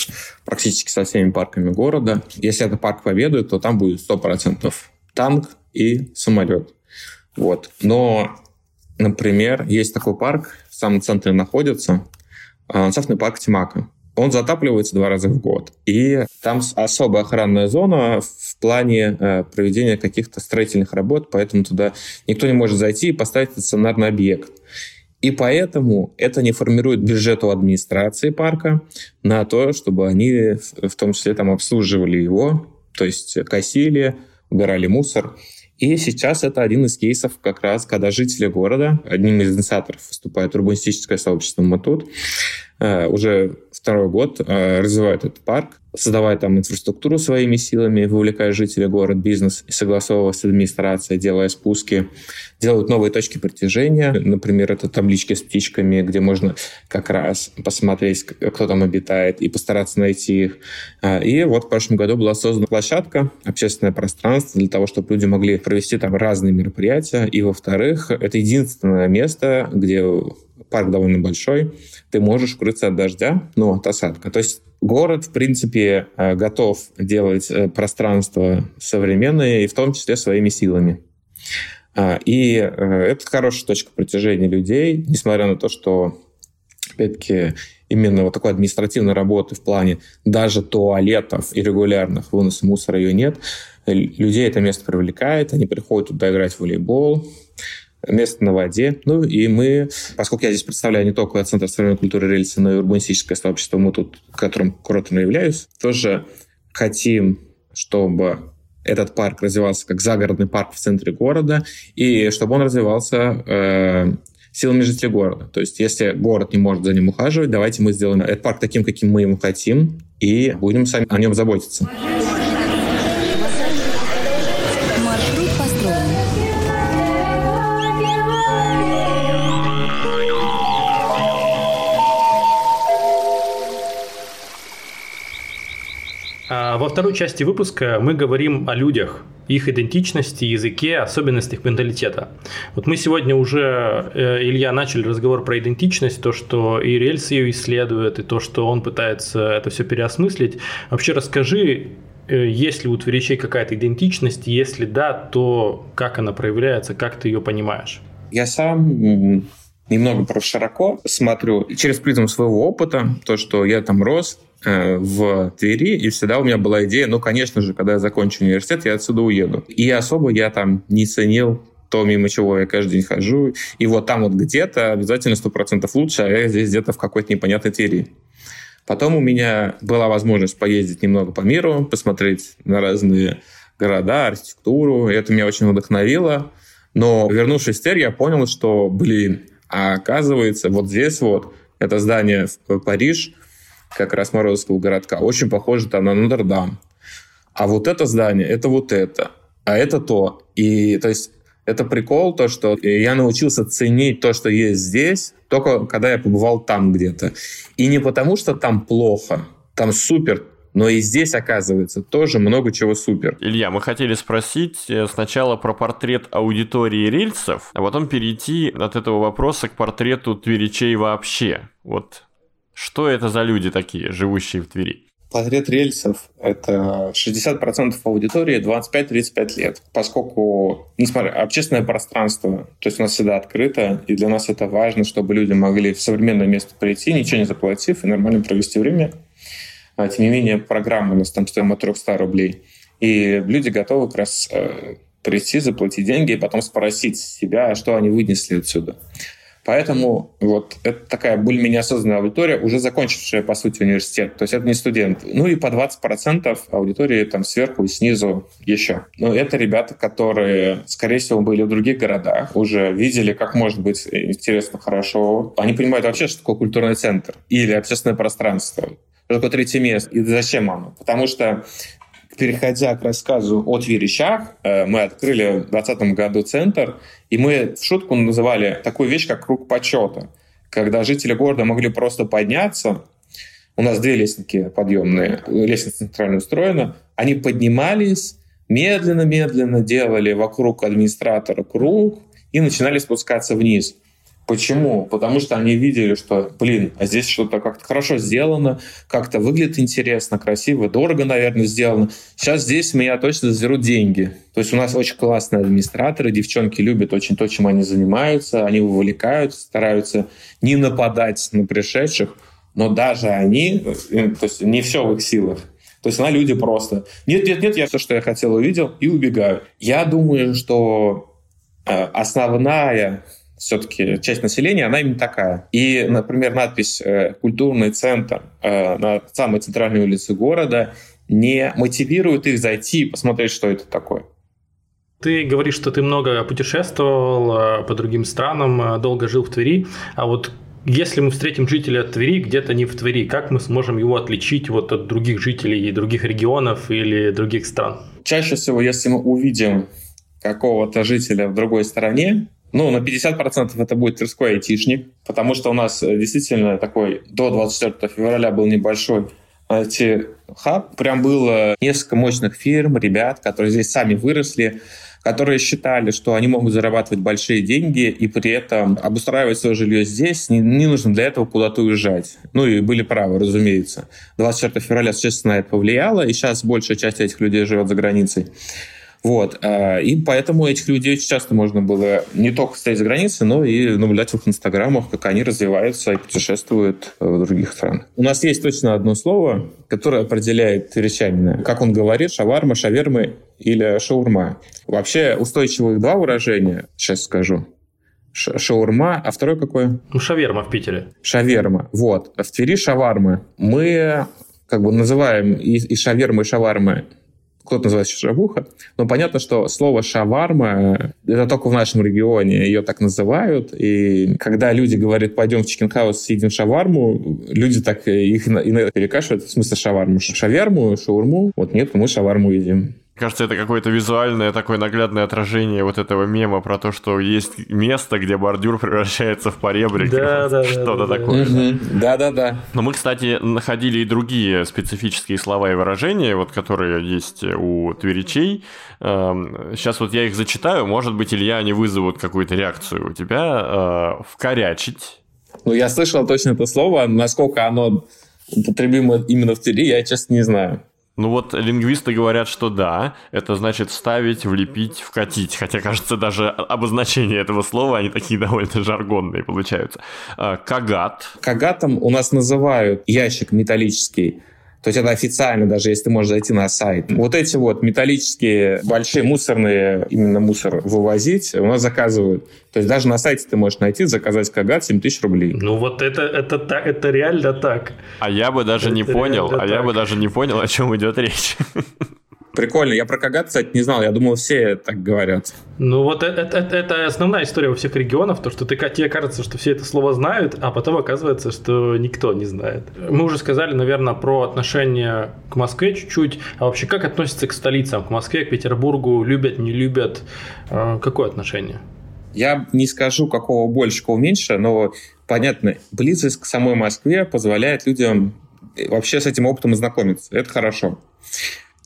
практически со всеми парками города. Если это парк Победы, то там будет 100% танк и самолет. Вот. Но, например, есть такой парк, в самом центре находится, э, парк Тимака он затапливается два раза в год. И там особая охранная зона в плане э, проведения каких-то строительных работ, поэтому туда никто не может зайти и поставить стационарный объект. И поэтому это не формирует бюджет у администрации парка на то, чтобы они в том числе там обслуживали его, то есть косили, убирали мусор. И сейчас это один из кейсов как раз, когда жители города, одним из инициаторов выступает урбанистическое сообщество «Матут», э, уже второй год э, развивают этот парк, создавая там инфраструктуру своими силами, вовлекая жителей город, бизнес и согласовывая с администрацией, делая спуски, делают новые точки притяжения. Например, это таблички с птичками, где можно как раз посмотреть, кто там обитает, и постараться найти их. Э, и вот в прошлом году была создана площадка, общественное пространство для того, чтобы люди могли провести там разные мероприятия. И, во-вторых, это единственное место, где парк довольно большой, ты можешь укрыться от дождя, ну, от осадка. То есть город, в принципе, э, готов делать э, пространство современное, и в том числе своими силами. А, и э, это хорошая точка притяжения людей, несмотря на то, что, опять-таки, именно вот такой административной работы в плане даже туалетов и регулярных выноса мусора ее нет. Людей это место привлекает, они приходят туда играть в волейбол, место на воде. Ну и мы, поскольку я здесь представляю не только Центр современной культуры рельсы, но и урбанистическое сообщество, мы тут, которым куратором являюсь, тоже хотим, чтобы этот парк развивался как загородный парк в центре города, и чтобы он развивался э, силами жителей города. То есть, если город не может за ним ухаживать, давайте мы сделаем этот парк таким, каким мы ему хотим, и будем сами о нем заботиться. Во второй части выпуска мы говорим о людях, их идентичности, языке, особенностях менталитета. Вот мы сегодня уже, э, Илья, начали разговор про идентичность, то, что и рельс ее исследует, и то, что он пытается это все переосмыслить. Вообще расскажи, э, есть ли у творичей какая-то идентичность, если да, то как она проявляется, как ты ее понимаешь? Я сам немного про широко смотрю через призму своего опыта, то, что я там рос, в Твери, и всегда у меня была идея, ну, конечно же, когда я закончу университет, я отсюда уеду. И особо я там не ценил то, мимо чего я каждый день хожу. И вот там вот где-то обязательно сто процентов лучше, а я здесь где-то в какой-то непонятной Твери. Потом у меня была возможность поездить немного по миру, посмотреть на разные города, архитектуру. И это меня очень вдохновило. Но вернувшись в Тверь, я понял, что, блин, А оказывается, вот здесь вот, это здание в Париж, как раз Морозовского городка, очень похоже там на Нотр-Дам. А вот это здание, это вот это, а это то. И то есть это прикол, то, что я научился ценить то, что есть здесь, только когда я побывал там где-то. И не потому, что там плохо, там супер, но и здесь, оказывается, тоже много чего супер. Илья, мы хотели спросить э, сначала про портрет аудитории рельсов, а потом перейти от этого вопроса к портрету тверичей вообще. Вот что это за люди такие, живущие в Твери? Портрет рельсов – это 60% аудитории 25-35 лет. Поскольку, несмотря общественное пространство, то есть у нас всегда открыто, и для нас это важно, чтобы люди могли в современное место прийти, ничего не заплатив, и нормально провести время. А, тем не менее, программа у нас там стоит от 300 рублей. И люди готовы как раз э, прийти, заплатить деньги и потом спросить себя, что они вынесли отсюда. Поэтому вот это такая более-менее осознанная аудитория, уже закончившая, по сути, университет. То есть это не студент. Ну и по 20% аудитории там сверху и снизу еще. Но это ребята, которые, скорее всего, были в других городах, уже видели, как может быть интересно, хорошо. Они понимают вообще, что такое культурный центр или общественное пространство. Что такое третье место и зачем оно? Потому что переходя к рассказу о Тверищах, э, мы открыли в 2020 году центр, и мы в шутку называли такую вещь, как круг почета, когда жители города могли просто подняться, у нас две лестники подъемные, лестница центрально устроена, они поднимались, медленно-медленно делали вокруг администратора круг и начинали спускаться вниз. Почему? Потому что они видели, что, блин, а здесь что-то как-то хорошо сделано, как-то выглядит интересно, красиво, дорого, наверное, сделано. Сейчас здесь меня точно заберут деньги. То есть у нас очень классные администраторы, девчонки любят очень то, чем они занимаются, они вовлекают, стараются не нападать на пришедших, но даже они, э, то есть не все в их силах. То есть на люди просто нет, нет, нет, я все, что я хотел, увидел и убегаю. Я думаю, что э, основная все-таки часть населения, она именно такая. И, например, надпись э, «Культурный центр» э, на самой центральной улице города не мотивирует их зайти и посмотреть, что это такое. Ты говоришь, что ты много путешествовал э, по другим странам, долго жил в Твери, а вот если мы встретим жителя Твери где-то не в Твери, как мы сможем его отличить вот от других жителей других регионов или других стран? Чаще всего, если мы увидим какого-то жителя в другой стране, ну, на 50% это будет Тверской айтишник, потому что у нас э, действительно такой до 24 февраля был небольшой IT-хаб. Прям было несколько мощных фирм, ребят, которые здесь сами выросли, которые считали, что они могут зарабатывать большие деньги и при этом обустраивать свое жилье здесь, не, не нужно для этого куда-то уезжать. Ну и были правы, разумеется. 24 февраля, существенно, это повлияло, и сейчас большая часть этих людей живет за границей. Вот. А, и поэтому этих людей очень часто можно было не только встретить за границей, но и наблюдать в их инстаграмах, как они развиваются и путешествуют в других странах. У нас есть точно одно слово, которое определяет тверичанина. Как он говорит, шаварма, шавермы или шаурма. Вообще устойчивых два выражения, сейчас скажу. Шаурма, а второй какой? Ну, шаверма в Питере. Шаверма, вот. В Твери шавармы. Мы как бы называем и, и шавермы, и шавармы кто-то называет шавуха, но понятно, что слово шаварма — это только в нашем регионе ее так называют, и когда люди говорят, пойдем в Chicken House, съедим шаварму, люди так их иногда перекашивают, в смысле шаварму, шаверму, шаурму, вот нет, мы шаварму едим. Кажется, это какое-то визуальное такое наглядное отражение вот этого мема про то, что есть место, где бордюр превращается в поребрик. Да, да, Что-то да, такое. Да-да-да. Но мы, кстати, находили и другие специфические слова и выражения, вот которые есть у тверичей. Сейчас эм, вот я их зачитаю, может быть, Илья, они вызовут какую-то реакцию у тебя. Э, вкорячить. Ну, я слышал точно это слово. Насколько оно употребимо именно в Твери, я, честно, не знаю. Ну вот лингвисты говорят, что да, это значит вставить, влепить, вкатить. Хотя, кажется, даже обозначение этого слова, они такие довольно жаргонные получаются. А, кагат. Кагатом у нас называют ящик металлический, то есть это официально, даже если ты можешь зайти на сайт. Вот эти вот металлические большие мусорные, именно мусор вывозить, у нас заказывают. То есть даже на сайте ты можешь найти, заказать кагат 7 тысяч рублей. Ну вот это, это, это, это реально так. А я бы даже это не понял, а так. я бы даже не понял, о чем идет речь. Прикольно. Я про Кагат, кстати, не знал. Я думал, все так говорят. Ну вот это, это, это основная история у всех регионов, то, что ты, тебе кажется, что все это слово знают, а потом оказывается, что никто не знает. Мы уже сказали, наверное, про отношение к Москве чуть-чуть. А вообще, как относятся к столицам, к Москве, к Петербургу? Любят, не любят? А, какое отношение? Я не скажу, какого больше, какого меньше, но понятно, близость к самой Москве позволяет людям вообще с этим опытом ознакомиться. Это хорошо.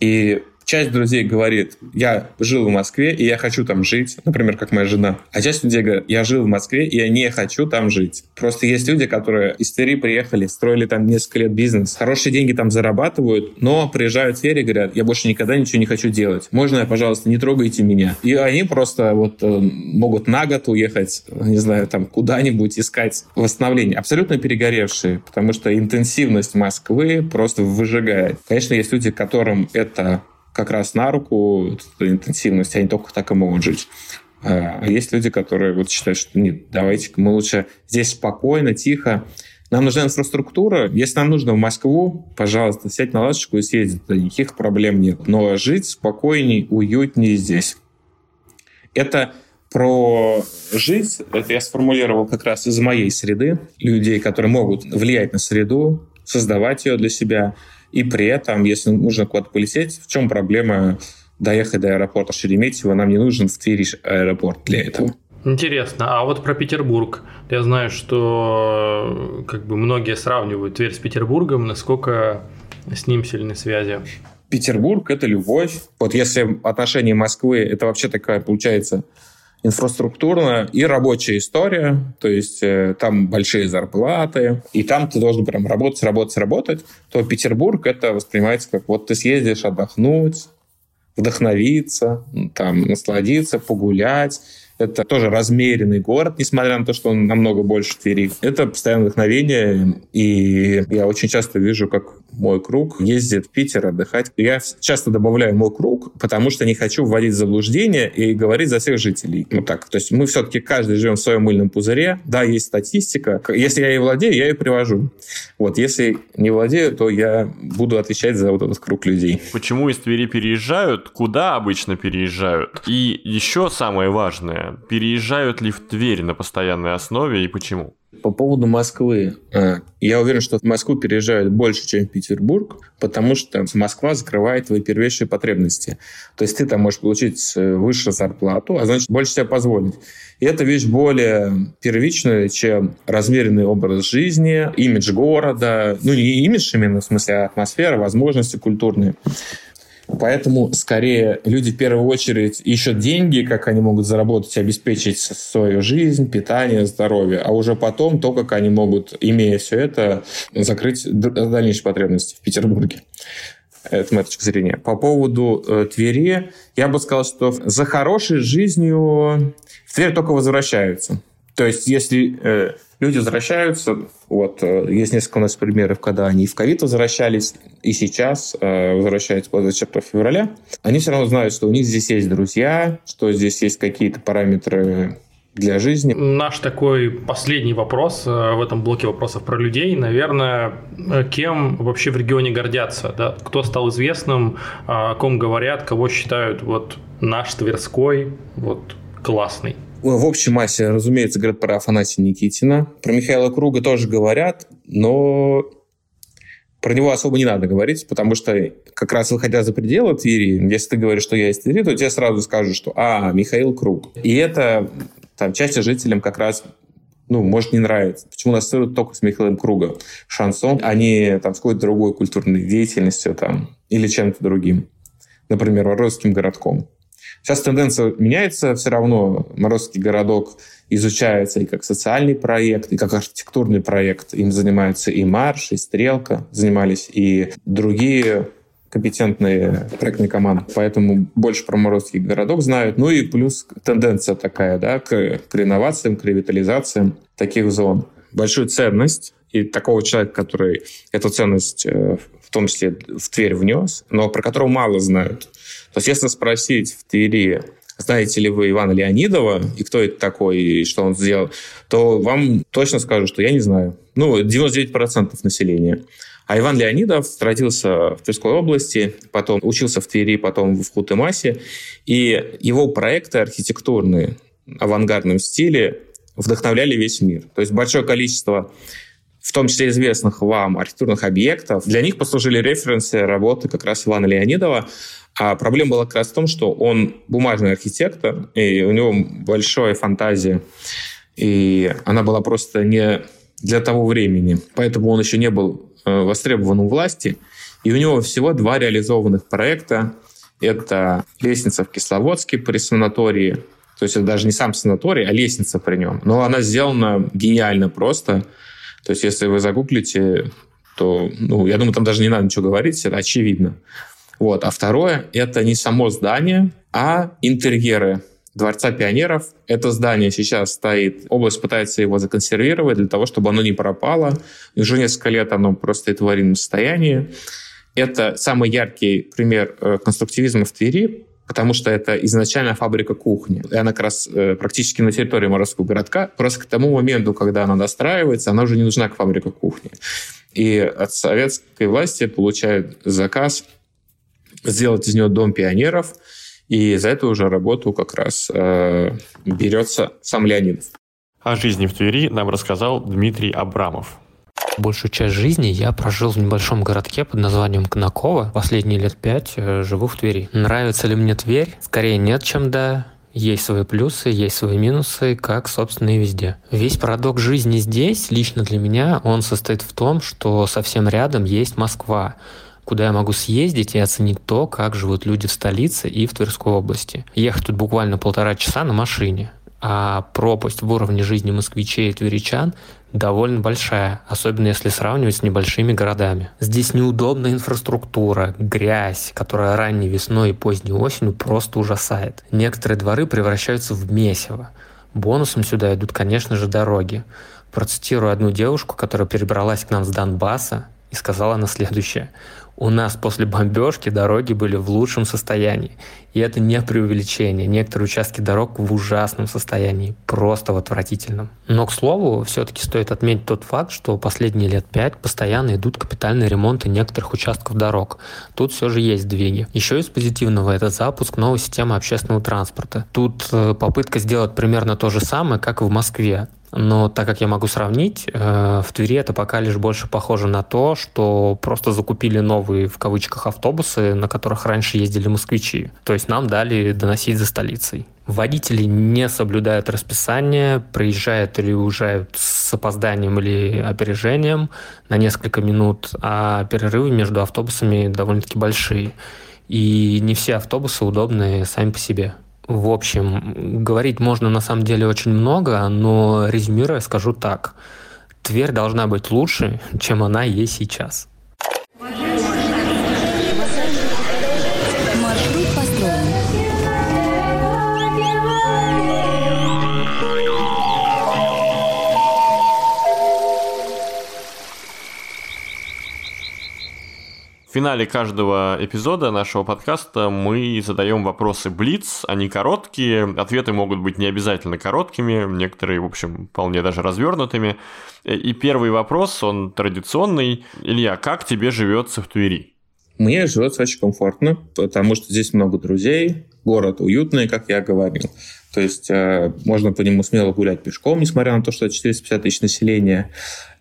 И часть друзей говорит, я жил в Москве, и я хочу там жить, например, как моя жена. А часть людей говорит, я жил в Москве, и я не хочу там жить. Просто есть люди, которые из Твери приехали, строили там несколько лет бизнес, хорошие деньги там зарабатывают, но приезжают в Твери и говорят, я больше никогда ничего не хочу делать. Можно, пожалуйста, не трогайте меня. И они просто вот э, могут на год уехать, не знаю, там куда-нибудь искать восстановление. Абсолютно перегоревшие, потому что интенсивность Москвы просто выжигает. Конечно, есть люди, которым это как раз на руку интенсивность, они только так и могут жить. А, а есть люди, которые вот считают, что нет, давайте мы лучше здесь спокойно, тихо. Нам нужна инфраструктура. Если нам нужно в Москву, пожалуйста, сядь на ласточку и съезди. Никаких проблем нет. Но жить спокойней, уютнее здесь. Это про жить, это я сформулировал как раз из моей среды, людей, которые могут влиять на среду, создавать ее для себя – и при этом, если нужно куда-то полететь, в чем проблема доехать до аэропорта Шереметьево? Нам не нужен в Твери аэропорт для этого. Интересно, а вот про Петербург. Я знаю, что как бы многие сравнивают Тверь с Петербургом, насколько с ним сильны связи. Петербург – это любовь. Вот если отношения Москвы – это вообще такая, получается, инфраструктурная и рабочая история, то есть э, там большие зарплаты, и там ты должен прям работать, работать, работать, то Петербург это воспринимается как вот ты съездишь отдохнуть, вдохновиться, там насладиться, погулять, это тоже размеренный город, несмотря на то, что он намного больше Твери. Это постоянное вдохновение, и я очень часто вижу, как мой круг ездит в Питер отдыхать. Я часто добавляю мой круг, потому что не хочу вводить в заблуждение и говорить за всех жителей. Вот так. То есть мы все-таки каждый живем в своем мыльном пузыре. Да, есть статистика. Если я ей владею, я ее привожу. Вот. Если не владею, то я буду отвечать за вот этот круг людей. Почему из Твери переезжают? Куда обычно переезжают? И еще самое важное, переезжают ли в Тверь на постоянной основе и почему? По поводу Москвы. А, я уверен, что в Москву переезжают больше, чем в Петербург, потому что Москва закрывает твои первейшие потребности. То есть ты там можешь получить э, высшую зарплату, а значит больше себе позволить. И это вещь более первичная, чем размеренный образ жизни, имидж города. Ну, не имидж именно, в смысле, а атмосфера, возможности культурные. Поэтому скорее люди в первую очередь ищут деньги, как они могут заработать, обеспечить свою жизнь, питание, здоровье, а уже потом то, как они могут, имея все это, закрыть дальнейшие потребности в Петербурге. Это моя точка зрения. По поводу э, Твери, я бы сказал, что за хорошей жизнью в Тверь только возвращаются. То есть, если э, люди возвращаются. Вот, э, есть несколько у нас примеров, когда они в ковид возвращались, и сейчас э, возвращаются после 4 февраля. Они все равно знают, что у них здесь есть друзья, что здесь есть какие-то параметры для жизни. Наш такой последний вопрос э, в этом блоке вопросов про людей, наверное, кем вообще в регионе гордятся, да? Кто стал известным, о ком говорят, кого считают вот наш Тверской, вот классный. В общей массе, разумеется, говорят про Афанасия Никитина. Про Михаила Круга тоже говорят, но про него особо не надо говорить, потому что как раз выходя за пределы Твери, если ты говоришь, что я из Твери, то тебе сразу скажут, что «А, Михаил Круг». И это там, части жителям как раз ну, может, не нравится. Почему ассоциируют только с Михаилом Кругом? Шансон, они там с какой-то другой культурной деятельностью там, или чем-то другим. Например, Воровским городком. Сейчас тенденция меняется все равно. Морозский городок изучается и как социальный проект, и как архитектурный проект. Им занимаются и Марш, и Стрелка, занимались и другие компетентные проектные команды. Поэтому больше про Морозский городок знают. Ну и плюс тенденция такая, да, к, к реновациям, к ревитализациям таких зон. Большую ценность и такого человека, который эту ценность э, в том числе в Тверь внес, но про которого мало знают. То есть если спросить в Твери, знаете ли вы Ивана Леонидова, и кто это такой, и что он сделал, то вам точно скажу, что я не знаю. Ну, 99% населения. А Иван Леонидов родился в Тверской области, потом учился в Твери, потом в Хутымасе. И его проекты архитектурные, авангардном стиле, вдохновляли весь мир. То есть большое количество в том числе известных вам архитектурных объектов, для них послужили референсы работы как раз Ивана Леонидова. А проблема была как раз в том, что он бумажный архитектор, и у него большая фантазия, и она была просто не для того времени. Поэтому он еще не был э, востребован у власти. И у него всего два реализованных проекта. Это лестница в Кисловодске при санатории. То есть это даже не сам санаторий, а лестница при нем. Но она сделана гениально просто. То есть если вы загуглите, то, ну, я думаю, там даже не надо ничего говорить, это очевидно. Вот. А второе – это не само здание, а интерьеры Дворца пионеров. Это здание сейчас стоит, область пытается его законсервировать для того, чтобы оно не пропало. Уже несколько лет оно просто в аварийном состоянии. Это самый яркий пример э, конструктивизма в Твери, потому что это изначально фабрика кухни. И она как раз э, практически на территории морского городка. Просто к тому моменту, когда она достраивается, она уже не нужна к фабрике кухни. И от советской власти получают заказ сделать из нее дом пионеров, и за эту уже работу как раз э, берется сам Леонидов. О жизни в Твери нам рассказал Дмитрий Абрамов. Большую часть жизни я прожил в небольшом городке под названием Конаково. Последние лет пять э, живу в Твери. Нравится ли мне Тверь? Скорее нет, чем да. Есть свои плюсы, есть свои минусы, как, собственно, и везде. Весь парадокс жизни здесь, лично для меня, он состоит в том, что совсем рядом есть Москва куда я могу съездить и оценить то, как живут люди в столице и в Тверской области. Ехать тут буквально полтора часа на машине, а пропасть в уровне жизни москвичей и тверичан довольно большая, особенно если сравнивать с небольшими городами. Здесь неудобная инфраструктура, грязь, которая ранней весной и поздней осенью просто ужасает. Некоторые дворы превращаются в месиво. Бонусом сюда идут, конечно же, дороги. Процитирую одну девушку, которая перебралась к нам с Донбасса и сказала она следующее. У нас после бомбежки дороги были в лучшем состоянии. И это не преувеличение. Некоторые участки дорог в ужасном состоянии, просто в отвратительном. Но, к слову, все-таки стоит отметить тот факт, что последние лет пять постоянно идут капитальные ремонты некоторых участков дорог. Тут все же есть двиги. Еще из позитивного это запуск новой системы общественного транспорта. Тут э, попытка сделать примерно то же самое, как и в Москве. Но так как я могу сравнить, э, в Твери это пока лишь больше похоже на то, что просто закупили новые, в кавычках, автобусы, на которых раньше ездили москвичи. То есть нам дали доносить за столицей. Водители не соблюдают расписание, приезжают или уезжают с опозданием или опережением на несколько минут, а перерывы между автобусами довольно-таки большие. И не все автобусы удобны сами по себе. В общем, говорить можно на самом деле очень много, но резюмируя скажу так. Тверь должна быть лучше, чем она есть сейчас. В финале каждого эпизода нашего подкаста мы задаем вопросы Блиц. Они короткие, ответы могут быть не обязательно короткими, некоторые, в общем, вполне даже развернутыми. И первый вопрос, он традиционный. Илья, как тебе живется в Твери? Мне живется очень комфортно, потому что здесь много друзей, город уютный, как я говорил. То есть э, можно по нему смело гулять пешком, несмотря на то, что 450 тысяч населения.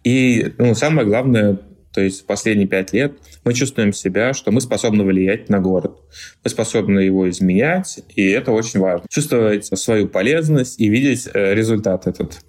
И ну, самое главное, то есть последние пять лет мы чувствуем себя, что мы способны влиять на город. Мы способны его изменять, и это очень важно. Чувствовать свою полезность и видеть э, результат этот.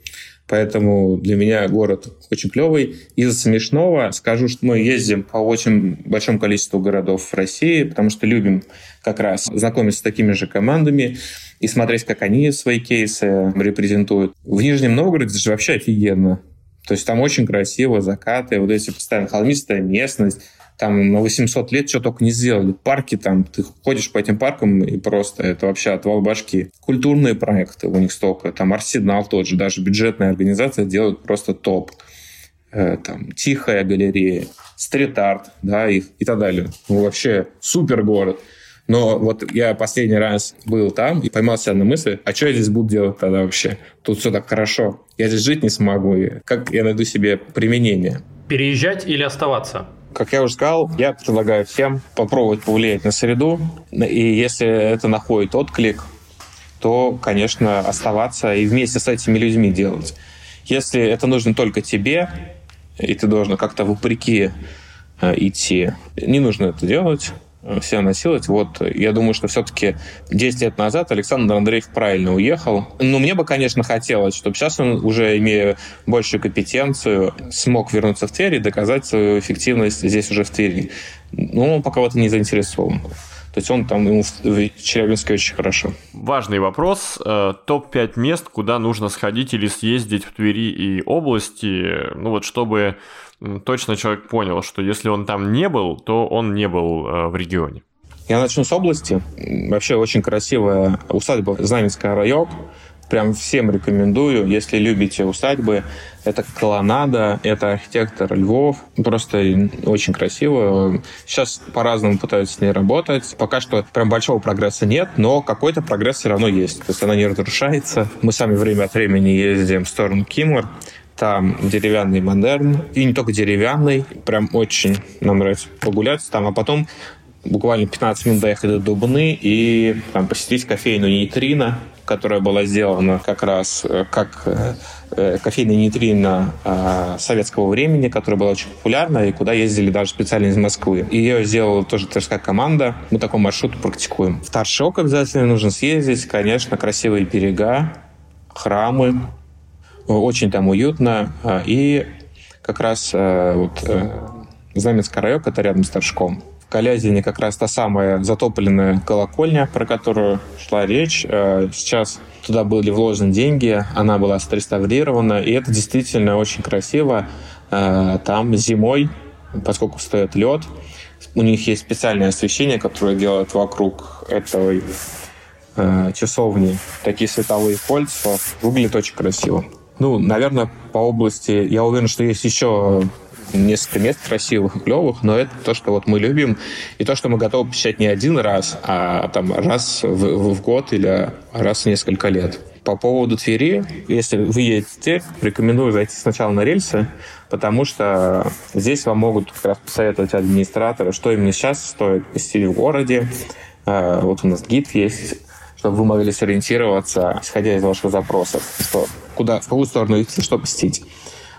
Поэтому для меня город очень клевый. Из смешного скажу, что мы ездим по очень большому количеству городов в России, потому что любим как раз знакомиться с такими же командами и смотреть, как они свои кейсы репрезентуют. В Нижнем Новгороде же вообще офигенно. То есть там очень красиво, закаты, вот эти постоянно холмистая местность. Там на 800 лет что только не сделали. Парки там, ты ходишь по этим паркам и просто это вообще отвал башки. Культурные проекты у них столько. Там Арсенал тот же, даже бюджетная организация делает просто топ. Э, там Тихая галерея, стрит-арт, да, и, и так далее. Ну, вообще супер город. Но вот я последний раз был там и поймал себя на мысли, а что я здесь буду делать тогда вообще? Тут все так хорошо. Я здесь жить не смогу. Как я найду себе применение? Переезжать или оставаться? Как я уже сказал, я предлагаю всем попробовать повлиять на среду. И если это находит отклик, то, конечно, оставаться и вместе с этими людьми делать. Если это нужно только тебе, и ты должен как-то вопреки э, идти, не нужно это делать себя насиловать. Вот, я думаю, что все-таки 10 лет назад Александр Андреев правильно уехал. Но мне бы, конечно, хотелось, чтобы сейчас он, уже имея большую компетенцию, смог вернуться в Тверь и доказать свою эффективность здесь уже в Твери. Но он пока в этом не заинтересован. То есть он там ему в Челябинске очень хорошо. Важный вопрос. Э, Топ-5 мест, куда нужно сходить или съездить в Твери и области, ну вот чтобы точно человек понял, что если он там не был, то он не был э, в регионе. Я начну с области. Вообще очень красивая усадьба Знаменская район. Прям всем рекомендую, если любите усадьбы. Это колоннада, это архитектор Львов. Просто очень красиво. Сейчас по-разному пытаются с ней работать. Пока что прям большого прогресса нет, но какой-то прогресс все равно есть. То есть она не разрушается. Мы сами время от времени ездим в сторону Кимор. Там деревянный модерн. И не только деревянный. Прям очень нам нравится погулять там. А потом буквально 15 минут доехать до Дубны и там, посетить кофейну Нейтрино, которая была сделана как раз э, как э, э, кофейная нейтрино советского времени, которая была очень популярна и куда ездили даже специально из Москвы. Ее сделала тоже тверская команда. Мы такой маршрут практикуем. В Торшок обязательно нужно съездить. Конечно, красивые берега, храмы. Очень там уютно. И как раз вот Знаменский район, это рядом с Торжком. Калязине как раз та самая затопленная колокольня, про которую шла речь. Э, сейчас туда были вложены деньги, она была отреставрирована, и это действительно очень красиво. Э, там зимой, поскольку стоит лед, у них есть специальное освещение, которое делают вокруг этого э, часовни. Такие световые кольца. Выглядит очень красиво. Ну, наверное, по области, я уверен, что есть еще несколько мест красивых клевых, но это то, что вот мы любим, и то, что мы готовы посещать не один раз, а там раз в, в год или раз в несколько лет. По поводу Твери, если вы едете, рекомендую зайти сначала на рельсы, потому что здесь вам могут как раз посоветовать администраторы, что именно сейчас стоит посетить в городе. А, вот у нас гид есть, чтобы вы могли сориентироваться, исходя из ваших запросов, что куда, в какую сторону идти, что посетить.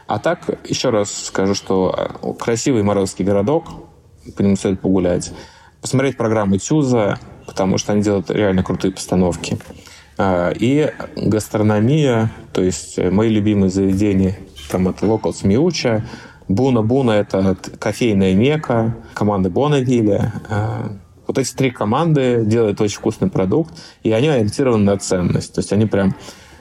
А так, еще раз скажу, что э, красивый Морозский городок, по нему стоит погулять. Посмотреть программы Тюза, потому что они делают реально крутые постановки. А, и гастрономия, то есть э, мои любимые заведения, там это Locals Миуча, Буна Буна – это кофейная мека, команда Бонавилля. Вот эти три команды делают очень вкусный продукт, и они ориентированы на ценность. То есть они прям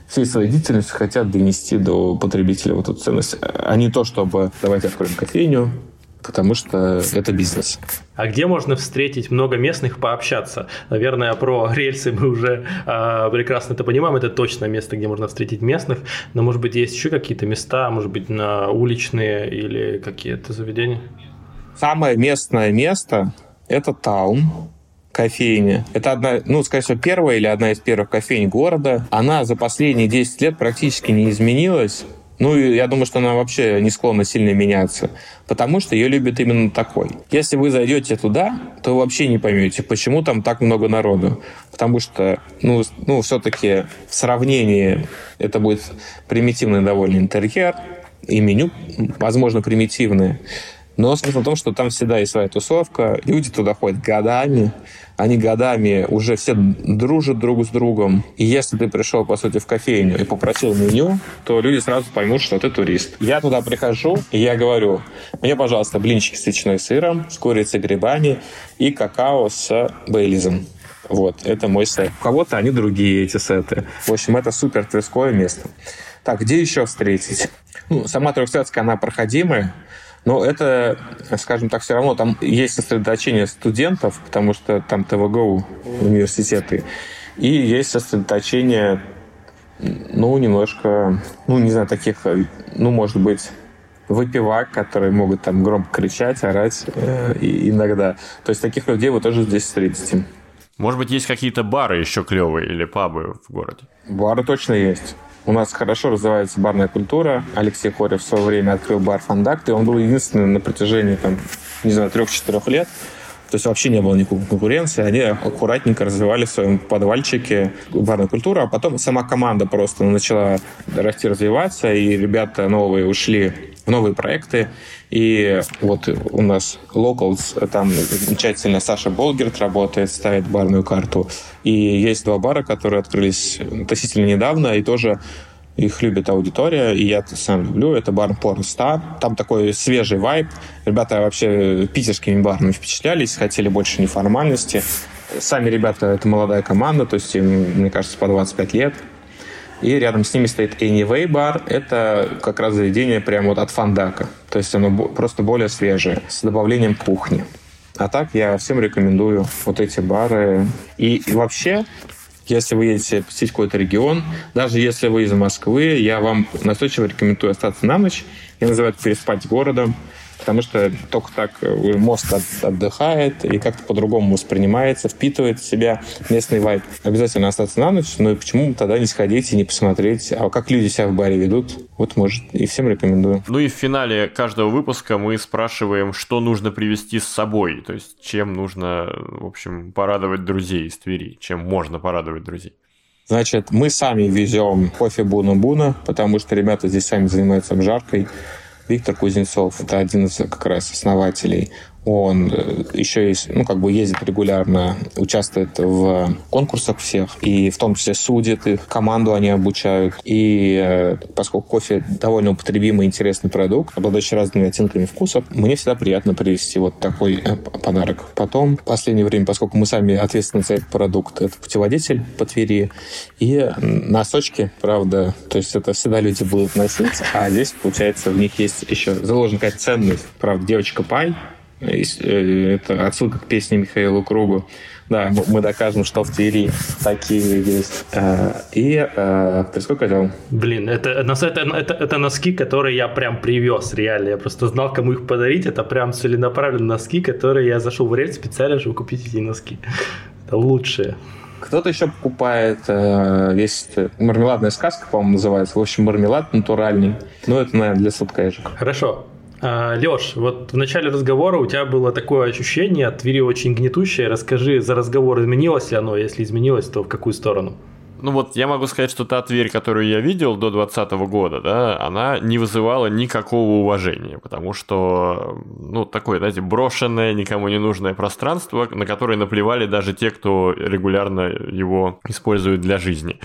всей своей деятельностью хотят донести до потребителя вот эту ценность, а не то, чтобы давайте откроем кофейню, потому что это бизнес. А где можно встретить много местных, пообщаться? Наверное, про рельсы мы уже э, прекрасно это понимаем, это точно место, где можно встретить местных, но, может быть, есть еще какие-то места, может быть, на уличные или какие-то заведения? Самое местное место – это таун, кофейня. Это одна, ну, скорее всего, первая или одна из первых кофейн города. Она за последние 10 лет практически не изменилась. Ну, я думаю, что она вообще не склонна сильно меняться, потому что ее любят именно такой. Если вы зайдете туда, то вообще не поймете, почему там так много народу. Потому что, ну, ну все-таки в сравнении это будет примитивный довольно интерьер, и меню, возможно, примитивное. Но смысл в том, что там всегда есть своя тусовка, люди туда ходят годами, они годами уже все дружат друг с другом. И если ты пришел, по сути, в кофейню и попросил меню, то люди сразу поймут, что ты турист. Я туда прихожу, и я говорю, мне, пожалуйста, блинчики с ветчиной сыром, с курицей грибами и какао с бейлизом. Вот, это мой сет. У кого-то они другие, эти сеты. В общем, это супер тверское место. Так, где еще встретить? Ну, сама Трехсетская, она проходимая. Но это, скажем так, все равно там есть сосредоточение студентов, потому что там ТВГУ университеты, и есть сосредоточение, ну, немножко, ну, не знаю, таких, ну, может быть, выпивак, которые могут там громко кричать, орать э, иногда. То есть таких людей вы тоже здесь встретите. Может быть, есть какие-то бары еще клевые или пабы в городе? Бары точно есть. У нас хорошо развивается барная культура. Алексей Хорев в свое время открыл бар «Фандакт», и он был единственным на протяжении, там, не знаю, трех-четырех лет, то есть вообще не было никакой конкуренции. Они аккуратненько развивали в своем подвальчике барную культуру, а потом сама команда просто начала расти, развиваться, и ребята новые ушли в новые проекты. И вот у нас Locals, там замечательно Саша Болгерт работает, ставит барную карту. И есть два бара, которые открылись относительно недавно, и тоже их любит аудитория, и я сам люблю. Это бар Star. Там такой свежий вайб. Ребята вообще питерскими барами впечатлялись, хотели больше неформальности. Сами ребята — это молодая команда, то есть им, мне кажется, по 25 лет. И рядом с ними стоит Anyway бар. Это как раз заведение прямо вот от фандака. То есть оно просто более свежее, с добавлением кухни. А так я всем рекомендую вот эти бары. И, и вообще если вы едете посетить какой-то регион, даже если вы из Москвы, я вам настойчиво рекомендую остаться на ночь. Я называю это переспать городом потому что только так э, мозг от, отдыхает и как-то по-другому воспринимается, впитывает в себя местный вайб. Обязательно остаться на ночь, но и почему тогда не сходить и не посмотреть, а как люди себя в баре ведут. Вот, может, и всем рекомендую. Ну и в финале каждого выпуска мы спрашиваем, что нужно привезти с собой, то есть чем нужно, в общем, порадовать друзей из Твери, чем можно порадовать друзей. Значит, мы сами везем кофе Буна-Буна, потому что ребята здесь сами занимаются обжаркой. Виктор Кузнецов, это один из как раз основателей он э, еще есть, ну, как бы ездит регулярно, участвует в конкурсах всех, и в том числе судит их, команду они обучают. И э, поскольку кофе довольно употребимый, интересный продукт, обладающий разными оттенками вкусов, мне всегда приятно привезти вот такой э, подарок. Потом, в последнее время, поскольку мы сами ответственны за этот продукт, это путеводитель по Твери и носочки, правда, то есть это всегда люди будут носить, а здесь, получается, в них есть еще заложена какая-то ценность. Правда, девочка Пай, это отсылка к песне Михаила Кругу. Да, мы докажем, что в Твери такие есть. Э, и э, ты сколько взял? Блин, это, это, это, это носки, которые я прям привез, реально. Я просто знал, кому их подарить. Это прям целенаправленные носки, которые я зашел в рейд специально, чтобы купить эти носки. Это лучшие. Кто-то еще покупает, э, есть мармеладная сказка, по-моему, называется. В общем, мармелад натуральный. Ну, это, наверное, для сладкоежек. Хорошо. А, Леш, вот в начале разговора у тебя было такое ощущение от Твери очень гнетущее. Расскажи, за разговор изменилось ли оно? Если изменилось, то в какую сторону? Ну вот я могу сказать, что та Тверь, которую я видел до 2020 года, да, она не вызывала никакого уважения, потому что, ну, такое, знаете, брошенное, никому не нужное пространство, на которое наплевали даже те, кто регулярно его использует для жизни.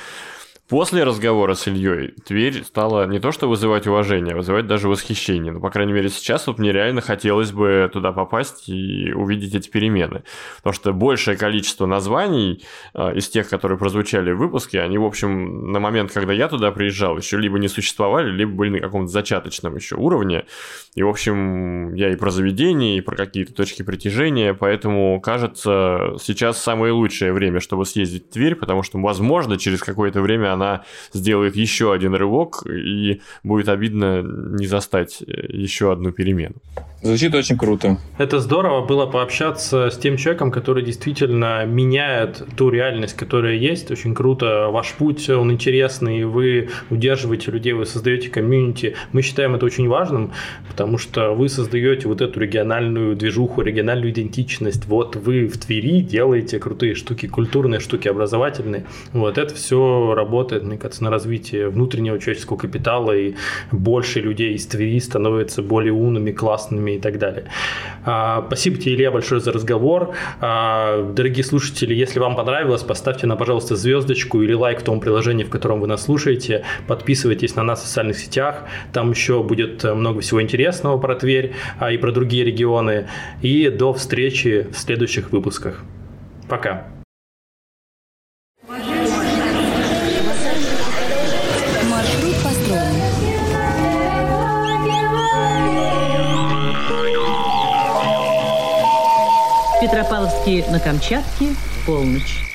После разговора с Ильей Тверь стала не то что вызывать уважение, а вызывать даже восхищение. Ну, по крайней мере, сейчас вот мне реально хотелось бы туда попасть и увидеть эти перемены. Потому что большее количество названий э, из тех, которые прозвучали в выпуске, они, в общем, на момент, когда я туда приезжал, еще либо не существовали, либо были на каком-то зачаточном еще уровне. И, в общем, я и про заведения, и про какие-то точки притяжения, поэтому, кажется, сейчас самое лучшее время, чтобы съездить в Тверь, потому что, возможно, через какое-то время она сделает еще один рывок, и будет обидно не застать э, еще одну перемену. Звучит очень круто. Это здорово было пообщаться с тем человеком, который действительно меняет ту реальность, которая есть. Очень круто. Ваш путь, он интересный, вы удерживаете людей, вы создаете комьюнити. Мы считаем это очень важным, потому что вы создаете вот эту региональную движуху, региональную идентичность. Вот вы в Твери делаете крутые штуки, культурные штуки, образовательные. Вот это все работает, мне кажется, на развитие внутреннего человеческого капитала, и больше людей из Твери становятся более умными, классными и так далее. А, спасибо тебе, Илья, большое за разговор. А, дорогие слушатели, если вам понравилось, поставьте нам, пожалуйста, звездочку или лайк в том приложении, в котором вы нас слушаете. Подписывайтесь на нас в социальных сетях. Там еще будет много всего интересного про Тверь а, и про другие регионы. И до встречи в следующих выпусках. Пока. Петропавловске на Камчатке, полночь.